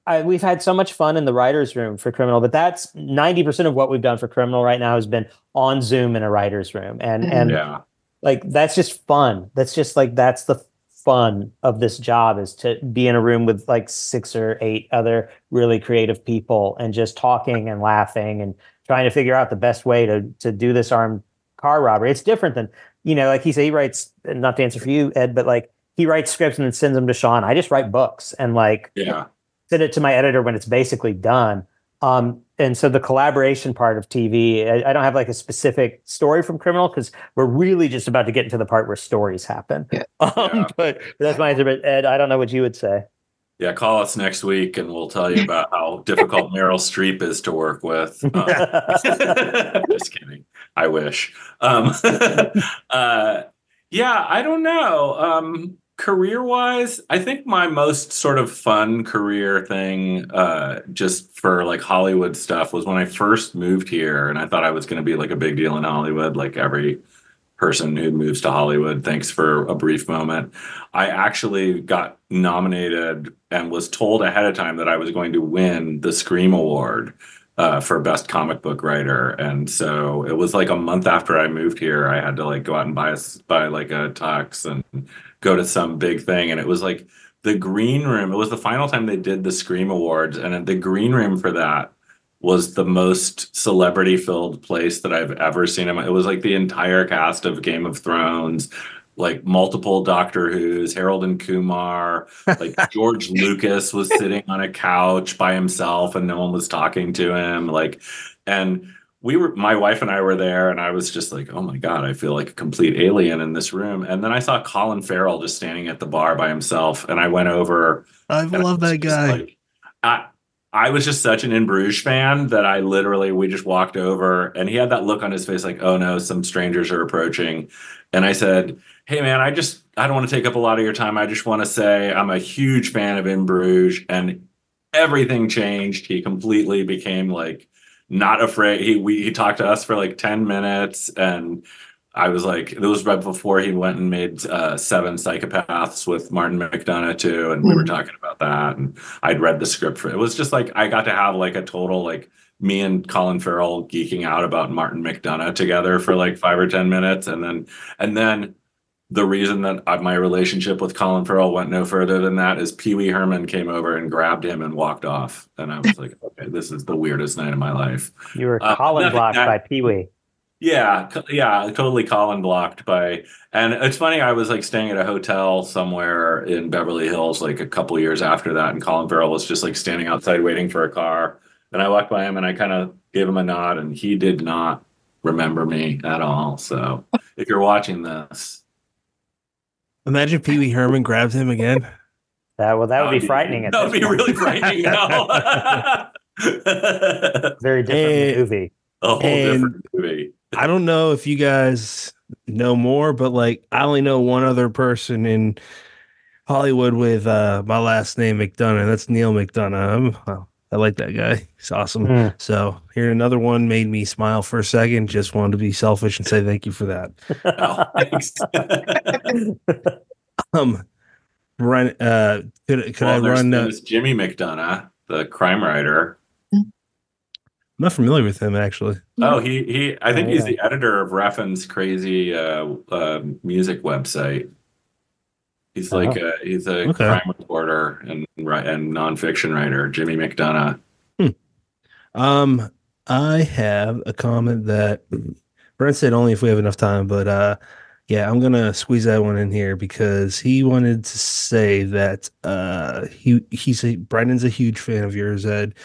B: I, we've had so much fun in the writer's room for Criminal, but that's 90% of what we've done for Criminal right now has been on Zoom in a writer's room. And, and
D: yeah.
B: like, that's just fun. That's just like, that's the fun of this job is to be in a room with like six or eight other really creative people and just talking and laughing and trying to figure out the best way to to do this armed car robbery. It's different than you know, like he said, he writes not to answer for you, Ed, but like he writes scripts and then sends them to Sean. I just write books and like
D: Yeah.
B: send it to my editor when it's basically done. Um, and so the collaboration part of TV, I, I don't have like a specific story from Criminal because we're really just about to get into the part where stories happen.
C: Yeah.
B: Um,
D: Yeah.
B: But, but that's my answer. But Ed, I don't know what you would say.
D: Yeah. Call us next week and we'll tell you about how difficult Meryl Streep is to work with. Um, just kidding. I wish. Um, uh, yeah, I don't know. Career wise, I think my most sort of fun career thing, uh, just for like Hollywood stuff, was when I first moved here, and I thought I was going to be like a big deal in Hollywood, like every person who moves to Hollywood. Thanks for a brief moment. I actually got nominated and was told ahead of time that I was going to win the Scream Award uh, for best comic book writer, and so it was like a month after I moved here. I had to like go out and buy a, buy like a tux and go to some big thing, and it was like the green room. It was the final time they did the Scream Awards, and the green room for that was the most celebrity filled place that I've ever seen. It was like the entire cast of Game of Thrones, like multiple Doctor Who's, Harold and Kumar, like George Lucas was sitting on a couch by himself and no one was talking to him. Like, and we were, my wife and I were there, and I was just like, oh my God, I feel like a complete alien in this room. And then I saw Colin Farrell just standing at the bar by himself, and I went over
A: I
D: and I
A: love that guy.
D: like- I I was just such an In Bruges fan that I literally we just walked over and he had that look on his face like, oh no, some strangers are approaching. And I said, Hey man, I just I don't want to take up a lot of your time. I just want to say I'm a huge fan of In Bruges and everything changed. He completely became like not afraid. He we he talked to us for like 10 minutes and I was like, it was right before he went and made uh, Seven Psychopaths with Martin McDonagh too, and we were
C: Mhm.
D: talking about that. And I'd read the script for it. was just like I got to have like a total like me and Colin Farrell geeking out about Martin McDonagh together for like five or ten minutes, and then and then the reason that I, my relationship with Colin Farrell went no further than that is Pee Wee Herman came over and grabbed him and walked off, and I was like, okay, this is the weirdest night of my life.
B: You were
D: Uh,
B: collar
D: no,
B: blocked
D: that-
B: by Pee Wee.
D: Yeah, yeah, totally Colin blocked by. And it's funny, I was like staying at a hotel somewhere in Beverly Hills like a couple years after that, and Colin Farrell was just like standing outside waiting for a car. And I walked by him and I kind of gave him a nod, and he did not remember me at all. So if you're watching this,
A: Imagine Pee Wee Herman grabs him again.
B: That well, that would be frightening. At
D: That would be
B: point.
D: really frightening. No.
B: Very different
A: Eh,
B: movie.
D: a whole
A: And-
D: different movie.
A: I don't know if you guys know more, but like I only know one other person in Hollywood with uh my last name McDonough. That's Neil McDonough. I like that guy. He's awesome.
B: Hmm.
A: So here another one made me smile for a second. Just wanted to be selfish and say thank you for that.
D: Oh, thanks.
A: Um, run. Uh, could could
D: well,
A: I run? Uh,
D: Jimmy McDonough, the crime writer.
A: I'm not familiar with him actually.
D: Oh, he he. I think
B: Oh,
D: he's the editor of Refn's crazy uh, uh, music website. He's like
B: Oh.
D: a, he's a
A: Okay.
D: crime reporter and ri- and nonfiction writer, Jimmy McDonough.
A: Um, I have a comment that Brent said only if we have enough time, but uh, yeah, I'm gonna squeeze that one in here because he wanted to say that uh, he he's a Brendan's a huge fan of yours, Ed.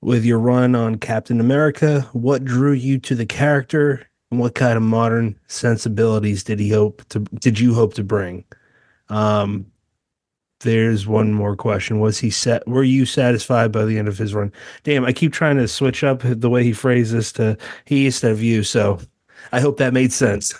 A: With your run on Captain America, what drew you to the character, and what kind of modern sensibilities did he hope to did you hope to bring? Um, there's one more question. Was he set? Were you satisfied by the end of his run? Damn, I keep trying to switch up the way he phrases this to he instead of you. So I hope that made sense.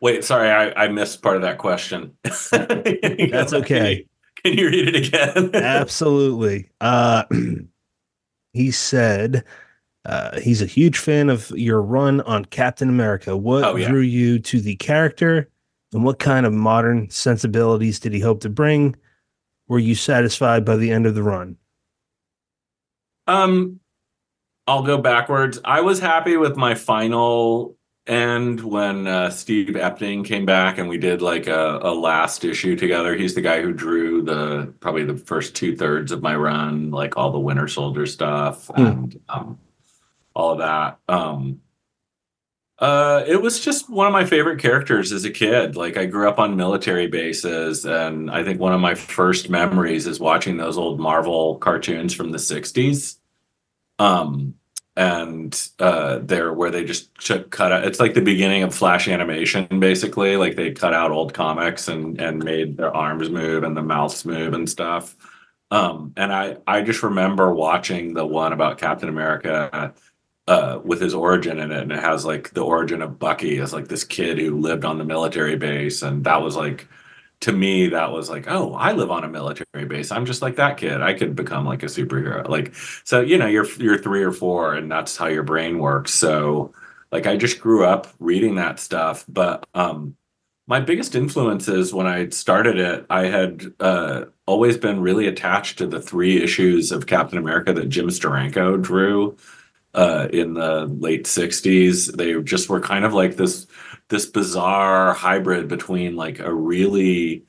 D: Wait, sorry, I, I missed part of that question.
A: That's okay.
D: Can you read it again?
A: Absolutely. Uh, he said uh, he's a huge fan of your run on Captain America. What
D: Oh, yeah.
A: drew you to the character, and what kind of modern sensibilities did he hope to bring? Were you satisfied by the end of the run?
D: Um, I'll go backwards. I was happy with my final end when uh, Steve Epting came back and we did like a, a last issue together. He's the guy who drew the probably the first two thirds of my run, like all the Winter Soldier stuff
A: Hmm.
D: and um, all of that. Um, uh, it was just one of my favorite characters as a kid. Like I grew up on military bases, and I think one of my first memories is watching those old Marvel cartoons from the '60s. Um, and uh, there where they just cut out. It's like the beginning of Flash animation, basically. Like they cut out old comics and and made their arms move and the mouths move and stuff. Um, and I I just remember watching the one about Captain America uh, with his origin in it, and it has like the origin of Bucky as like this kid who lived on the military base, and that was like to me that was like oh I live on a military base, I'm just like that kid, I could become like a superhero, like so you know you're you're three or four, and that's how your brain works. So like I just grew up reading that stuff, but um my biggest influences when I started it, I had uh, always been really attached to the three issues of Captain America that Jim Steranko drew uh, in the late '60s. They just were kind of like this this bizarre hybrid between like a really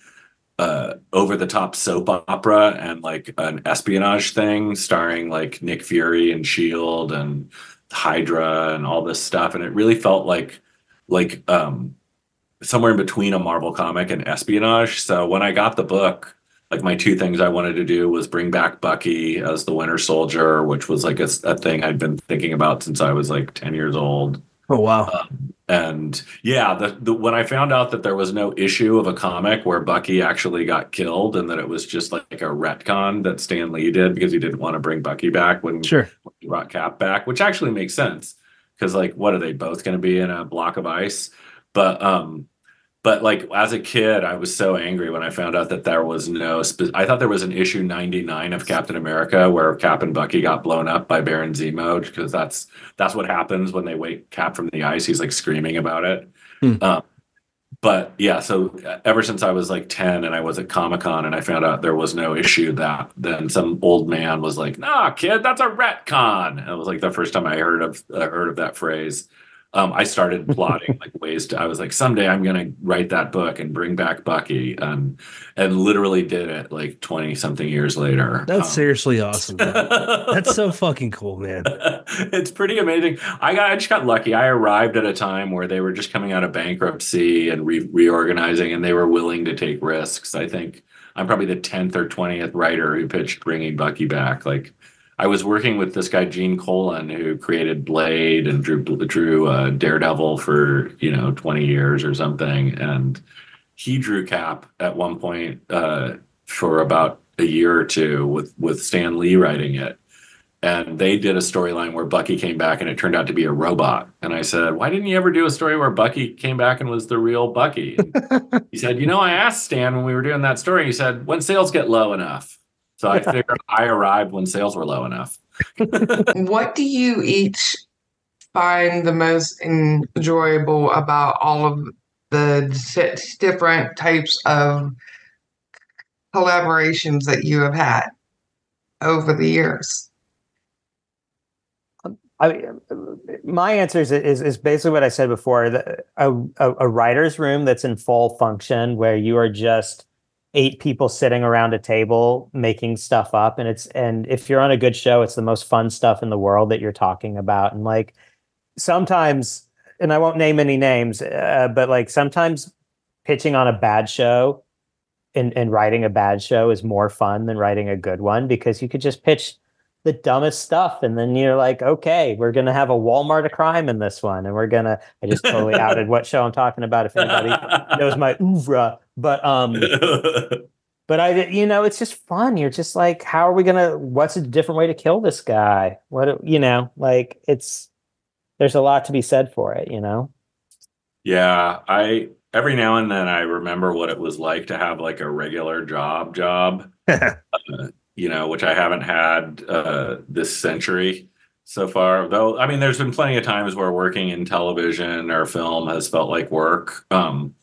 D: uh, over the top soap opera and like an espionage thing, starring like Nick Fury and Shield and Hydra and all this stuff, and it really felt like like um somewhere in between a Marvel comic and espionage. So when I got the book, like my two things I wanted to do was bring back Bucky as the Winter Soldier, which was like a, a thing I'd been thinking about since I was like 10 years old.
A: Oh wow.
D: And yeah, the, the when I found out that there was no issue of a comic where Bucky actually got killed and that it was just like a retcon that Stan Lee did because he didn't want to bring Bucky back when
A: Sure.
D: he brought Cap back, which actually makes sense because like what are they both going to be in a block of ice? But um, but like as a kid, I was so angry when I found out that there was no. Spe- I thought there was an issue ninety nine of Captain America where Cap and Bucky got blown up by Baron Zemo because that's that's what happens when they wake Cap from the ice. He's like screaming about it.
A: Hmm.
D: Um, but yeah, so uh, ever since I was like 10 and I was at Comic Con and I found out there was no issue that then some old man was like, nah, kid, that's a retcon. And it was like the first time I heard of uh, heard of that phrase. Um, I started plotting like ways to. I was like, someday I'm gonna write that book and bring back Bucky, um, and literally did it like twenty something years later.
A: That's
D: Um,
A: seriously awesome. That's so fucking cool, man.
D: it's pretty amazing. I got I just got lucky. I arrived at a time where they were just coming out of bankruptcy and re- reorganizing, and they were willing to take risks. I think I'm probably the tenth or twentieth writer who pitched bringing Bucky back. Like I was working with this guy Gene Colan who created Blade and drew drew uh, Daredevil for you know 20 years or something, and he drew Cap at one point uh, for about a year or two with with Stan Lee writing it. And they did a storyline where Bucky came back and it turned out to be a robot. And I said, Why didn't you ever do a story where Bucky came back and was the real Bucky? He said, You know, I asked Stan when we were doing that story, he said, When sales get low enough. So I figured I arrived when sales were low enough.
C: What do you each find the most enjoyable about all of the di- different types of collaborations that you have had over the years?
B: I, my answer is, is is basically what I said before. The, a, a, a writer's room that's in full function, where you are just eight people sitting around a table making stuff up, and it's and if you're on a good show, it's the most fun stuff in the world that you're talking about. And like sometimes, and I won't name any names, uh, but like sometimes pitching on a bad show and and writing a bad show is more fun than writing a good one because you could just pitch the dumbest stuff and then you're like okay we're gonna have a walmart of crime in this one and we're gonna i just totally outed what show i'm talking about if anybody knows my oeuvre but um but i you know it's just fun you're just like how are we gonna what's a different way to kill this guy? What you know like it's there's a lot to be said for it you know?
D: Yeah, I every now and then I remember what it was like to have like a regular job job, uh, you know, which I haven't had uh, this century so far. Though, I mean, there's been plenty of times where working in television or film has felt like work. Um,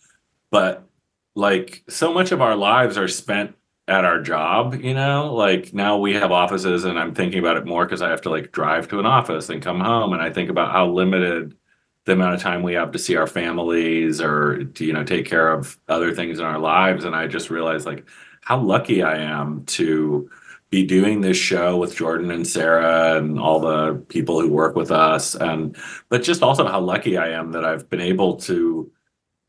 D: but like so much of our lives are spent at our job, you know, like now we have offices and I'm thinking about it more because I have to like drive to an office and come home and I think about how limited the amount of time we have to see our families or to you know take care of other things in our lives and i just realized like how lucky i am to be doing this show with jordan and sarah and all the people who work with us. And but just also how lucky i am that i've been able to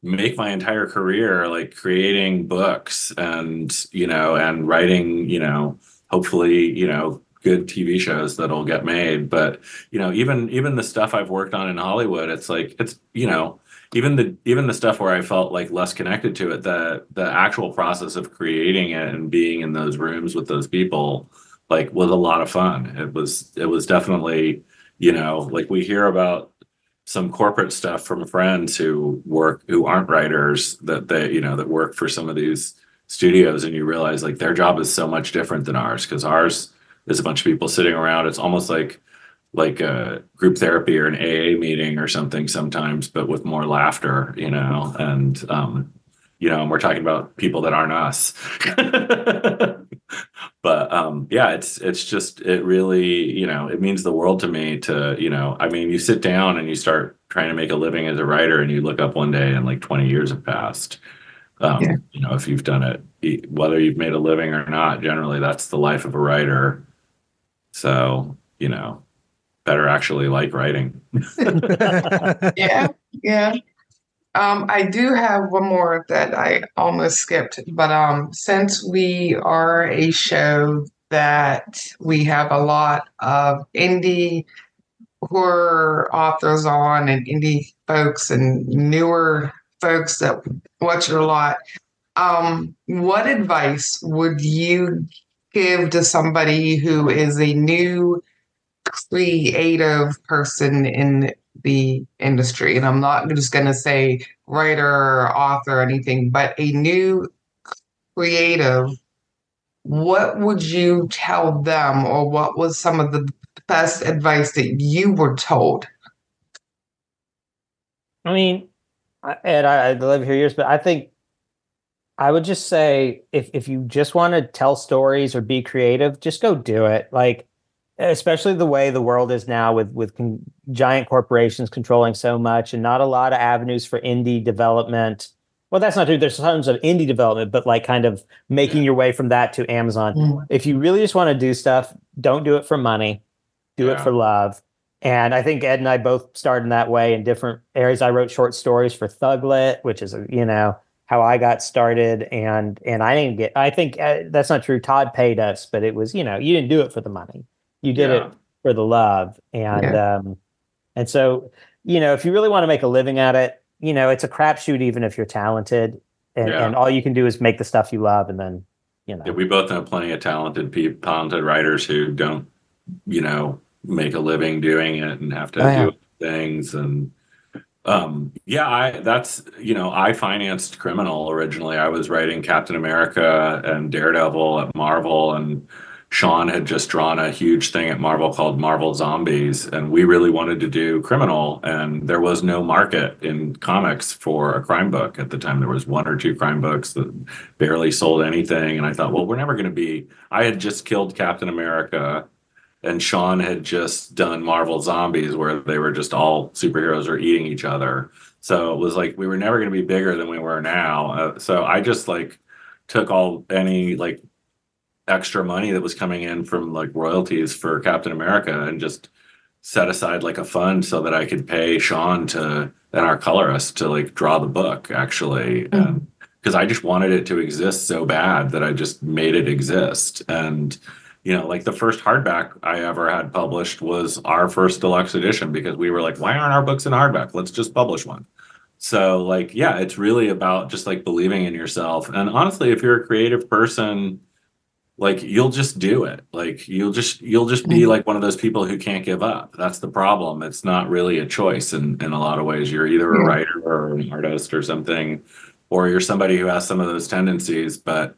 D: make my entire career like creating books and you know and writing you know hopefully you know good tv shows that'll get made. But you know even even the stuff i've worked on in hollywood it's like it's you know even the even the stuff where i felt like less connected to it the the actual process of creating it and being in those rooms with those people like was a lot of fun. It was it was definitely you know like we hear about some corporate stuff from friends who work who aren't writers that they you know that work for some of these studios and you realize like their job is so much different than ours because ours is a bunch of people sitting around. It's almost like like a group therapy or an aa meeting or something sometimes but with more laughter you know and um you know and we're talking about people that aren't us. But um yeah it's it's just it really you know it means the world to me to you know i mean you sit down and you start trying to make a living as a writer and you look up one day and like 20 years have passed. Um
C: Yeah.
D: you know if you've done it whether you've made a living or not generally that's the life of a writer. So you know better actually like writing
C: yeah, yeah. Um, I do have one more that I almost skipped, but um, since we are a show that we have a lot of indie horror authors on and indie folks and newer folks that watch it a lot, um, what advice would you give to somebody who is a new creative person in the industry. And I'm not just going to say writer or author or anything, but a new creative. What would you tell them, or what was some of the best advice that you were told?
B: I mean, Ed, I, I live here years, but I think I would just say if if you just want to tell stories or be creative, just go do it. Like especially the way the world is now with with con- giant corporations controlling so much and not a lot of avenues for indie development. Well that's not true. There's tons of indie development but like kind of making your way from that to amazon.
C: Mm.
B: if you really just want to do stuff don't do it for money. Do it for love. And i think ed and i both started in that way in different areas. I wrote short stories for thuglit which is you know how i got started. And and i didn't get i think uh, that's not true. Todd paid us but it was you know you didn't do it for the money you did
D: Yeah.
B: it for the love and um and so you know if you really want to make a living at it you know it's a crapshoot even if you're talented and,
D: Yeah.
B: and all you can do is make the stuff you love and then you know
D: Yeah, we both know plenty of talented people, talented writers who don't, you know, make a living doing it and have to
B: Oh, yeah.
D: do things. And um, yeah, I that's you know, I financed Criminal originally. I was writing Captain America and Daredevil at Marvel, and Sean had just drawn a huge thing at Marvel called Marvel Zombies, and we really wanted to do Criminal, and there was no market in comics for a crime book at the time. There was one or two crime books that barely sold anything. And I thought, well, we're never going to be. I had just killed Captain America, and Sean had just done Marvel Zombies, where they were just all superheroes are eating each other. So it was like we were never going to be bigger than we were now. Uh, so I just like took all any like extra money that was coming in from like royalties for Captain America and just set aside like a fund so that I could pay Sean to and our colorist to like draw the book actually. Mm-hmm. Um, and because I just wanted it to exist so bad that I just made it exist. And you know, like the first hardback I ever had published was our first deluxe edition because we were like, why aren't our books in hardback? Let's just publish one. So like, yeah, it's really about just like believing in yourself. And honestly, if you're a creative person, like you'll just do it. Like you'll just you'll just be
C: Mhm.
D: like one of those people who can't give up. That's the problem. It's not really a choice in in a lot of ways. You're either a writer or an artist or something, or you're somebody who has some of those tendencies, but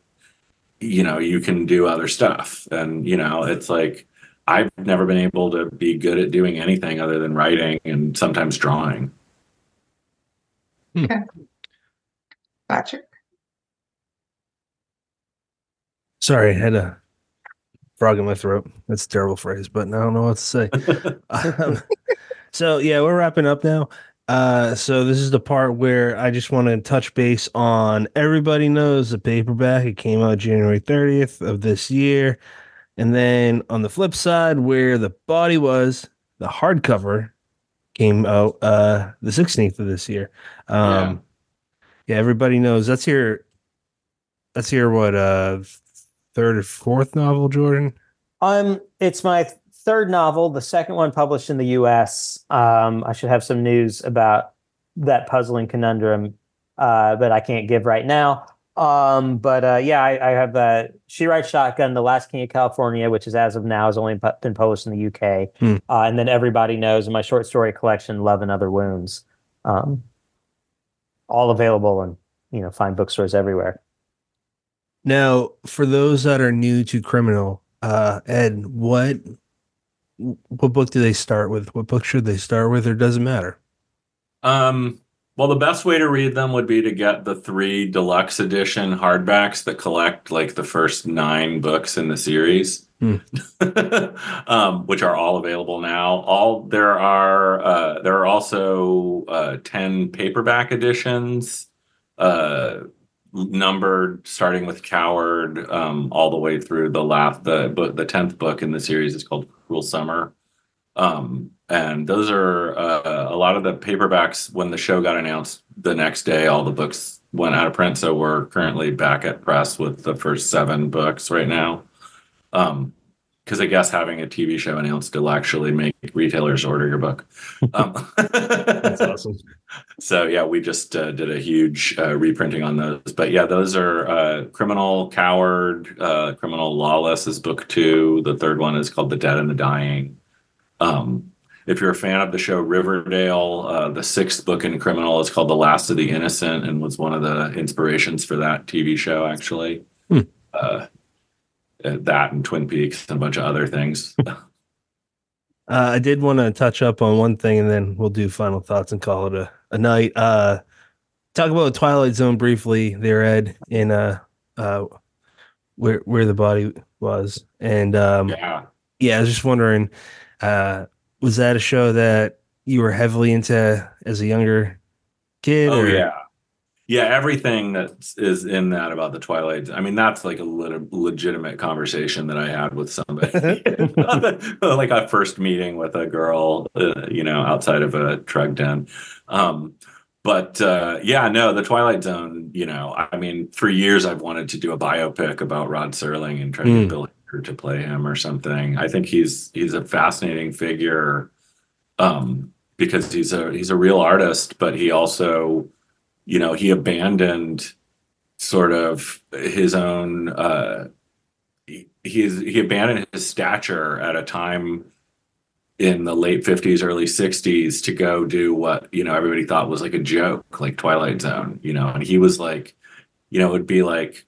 D: you know, you can do other stuff. And you know, it's like I've never been able to be good at doing anything other than writing and sometimes drawing.
C: Patrick.
A: Sorry, I had a frog in my throat. That's a terrible phrase, but I don't know what to say. Um, so yeah, we're wrapping up now. Uh, so this is the part where I just want to touch base on everybody knows the paperback. It came out January 30th of this year. And then on the flip side, where the body was, the hardcover came out uh the 16th of this year. Um yeah, everybody knows that's your that's your what uh third or fourth novel, Jordan?
B: Um, it's my third novel, the second one published in the U.S. Um, I should have some news about that puzzling conundrum, uh, but I can't give right now. Um, but uh, yeah, I, I have uh, She Rides Shotgun, The Last King of California, which is as of now has only been published in the UK,
A: Hmm.
B: uh, and then Everybody Knows, and my short story collection, Love and Other Wounds, um, all available and you know fine bookstores everywhere.
A: Now, for those that are new to criminal, uh, Ed, what what book do they start with? What book should they start with, or does it matter?
D: Um, well, the best way to read them would be to get the three deluxe edition hardbacks that collect like the first nine books in the series,
A: Hmm.
D: um, which are all available now. All there are uh, there are also uh, ten paperback editions, uh, numbered starting with Coward um, all the way through the last the book. The tenth book in the series is called Cruel Summer. Um, and those are uh, a lot of the paperbacks when the show got announced the next day all the books went out of print so we're currently back at press with the first seven books right now um because i guess having a tv show announced will actually make retailers order your book um,
A: That's awesome.
D: so yeah we just uh, did a huge uh, reprinting on those but yeah those are uh, criminal coward uh, criminal lawless is book two the third one is called the dead and the dying um, if you're a fan of the show Riverdale, uh, the sixth book in Criminal is called The Last of the Innocent and was one of the inspirations for that TV show, actually.
A: Hmm.
D: Uh, that and Twin Peaks and a bunch of other things.
A: Uh, I did want to touch up on one thing, and then we'll do final thoughts and call it a, a night. Uh, talk about Twilight Zone briefly, there, Ed, in uh, uh, where where the body was, and um,
D: yeah.
A: yeah, I was just wondering, uh, was that a show that you were heavily into as a younger kid?
D: Oh
A: or-
D: yeah, yeah. Everything that is in that about the Twilight. I mean, that's like a lit- legitimate conversation that I had with somebody, like a first meeting with a girl, uh, you know, outside of a drug den. Um, but uh, yeah, no, the Twilight Zone. You know, I mean, for years I've wanted to do a biopic about Rod Serling and try to
A: Mm.
D: get Bill Hader to play him or something. I think he's he's a fascinating figure um, because he's a he's a real artist, but he also, you know, he abandoned sort of his own. Uh, he he abandoned his stature at a time in the late 50s early 60s to go do what you know everybody thought was like a joke like twilight zone you know and he was like you know it would be like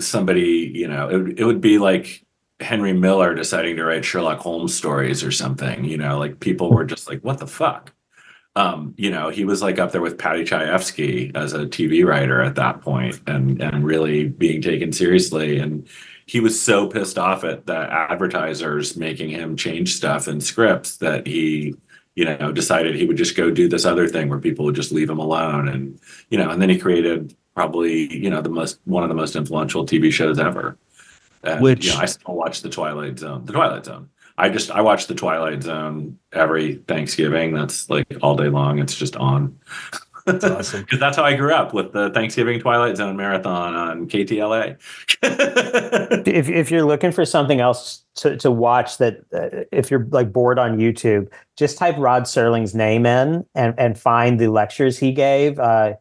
D: somebody you know it, would- it would be like henry miller deciding to write sherlock holmes stories or something you know like people were just like what the fuck um, you know, he was like up there with Paddy Chayefsky as a TV writer at that point and and really being taken seriously. And he was so pissed off at the advertisers making him change stuff in scripts that he, you know, decided he would just go do this other thing where people would just leave him alone. And, you know, and then he created probably, you know, the most one of the most influential TV shows ever. And,
A: Which-
D: you know, I still watch the Twilight Zone. The Twilight Zone. I just I watch the Twilight Zone every Thanksgiving. That's like all day long. It's just on.
A: That's awesome.
D: Because that's how I grew up with the Thanksgiving Twilight Zone marathon on KTLA.
B: if if you're looking for something else to, to watch that uh, if you're like bored on youtube just type rod serling's name in and and find the lectures he gave uh,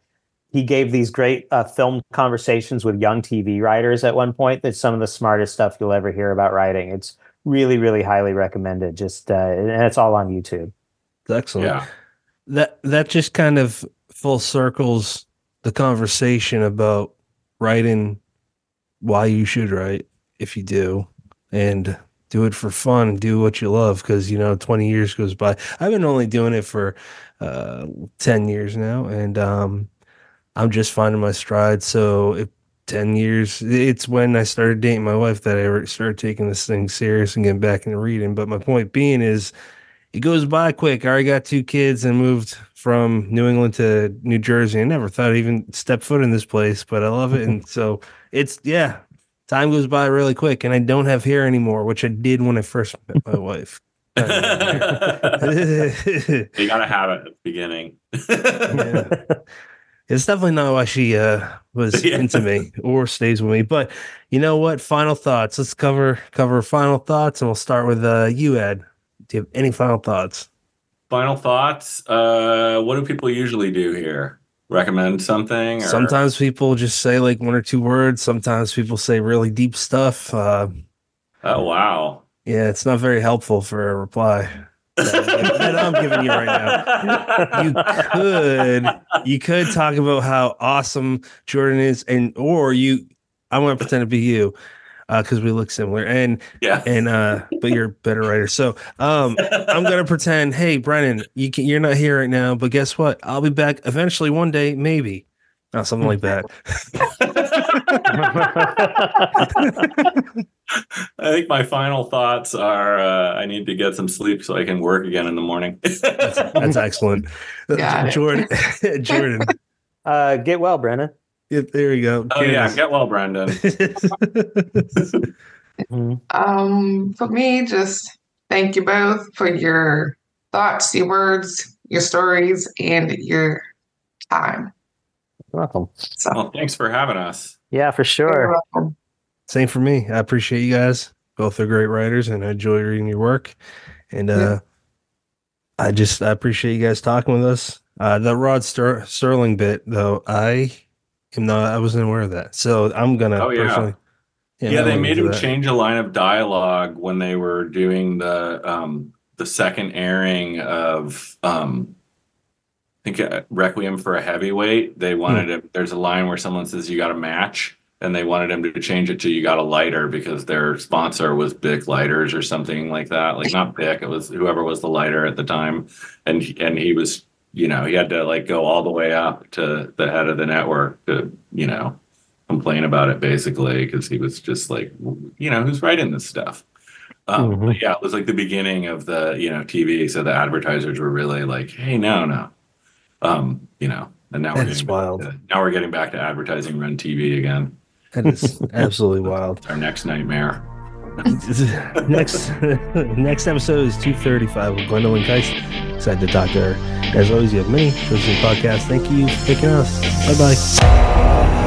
B: he gave these great uh, film conversations with young tv writers at one point that's some of the smartest stuff you'll ever hear about writing it's really really highly recommend it. just uh, and it's all on youtube
A: It's excellent.
D: yeah.
A: That that just kind of full circles the conversation about writing why you should write if you do and do it for fun do what you love because you know 20 years goes by i've been only doing it for uh 10 years now and um i'm just finding my stride so if 10 years it's when i started dating my wife that i started taking this thing serious and getting back into reading but my point being is it goes by quick. I already got two kids and moved from New England to New Jersey. I never thought I'd even step foot in this place, but I love it. And so it's yeah, time goes by really quick. And I don't have hair anymore, which I did when I first met my wife.
D: You gotta have it at the beginning.
A: definitely not why she uh, was
D: Yeah.
A: into me or stays with me. But you know what? Final thoughts. Let's cover cover final thoughts, and we'll start with uh, you, Ed. Do you have any final thoughts?
D: Final thoughts. Uh, what do people usually do here? Recommend something? Or?
A: Sometimes people just say like one or two words. Sometimes people say really deep stuff. Uh,
D: Oh wow.
A: yeah, it's not very helpful for a reply that, that I'm giving you right now. You could you could talk about how awesome Jordan is, and or you. I want to pretend to be you because we look similar, and
D: Yeah.
A: and uh, but you're a better writer. So um, I'm gonna pretend. Hey, Brennan, you can, you're not here right now, but guess what? I'll be back eventually one day, maybe. Uh, something like that.
D: I think my final thoughts are uh, I need to get some sleep so I can work again in the morning.
A: That's excellent.
C: Got.
A: Jordan, Jordan.
B: uh, get well brennan
A: Yep, there you go.
D: oh yeah, get well, Brendan.
C: Um, for me, just thank you both for your thoughts, your words, your stories, and your time.
B: You're welcome
C: So
D: Well, thanks for having us.
B: yeah for
C: you're
B: sure
C: welcome.
A: Same for me. I appreciate you guys. Both are great writers, and I enjoy reading your work. And uh,
C: Yeah.
A: I just I appreciate you guys talking with us. Uh, the Rod Ster- Sterling bit, though, I am not. I wasn't aware of that, so I'm gonna.
D: Oh, yeah.
A: personally-
D: Yeah,
A: I'm
D: they made
A: do
D: him
A: that.
D: change a line of dialogue when they were doing the um the second airing of um I think Requiem for a Heavyweight. They wanted him there's a line where someone says you got a match and they wanted him to change it to you got a lighter because their sponsor was Bic lighters or something like that. Like not Bic, it was whoever was the lighter at the time and he- and he was you know, he had to like go all the way up to the head of the network to, you know, complain about it basically because he was just like, you know, who's writing this stuff? Um,
A: Mhm.
D: yeah, it was like the beginning of the you know TV. So the advertisers were really like, "Hey, no, no," um, you know. And now we're getting
A: wild.
D: Back to, now we're getting back to advertising run TV again.
A: That is absolutely wild.
D: Our next nightmare.
A: next next episode is 235 with Gwendolyn to talk to her. As always, you have many. This is podcast. Thank you for picking us. Bye bye.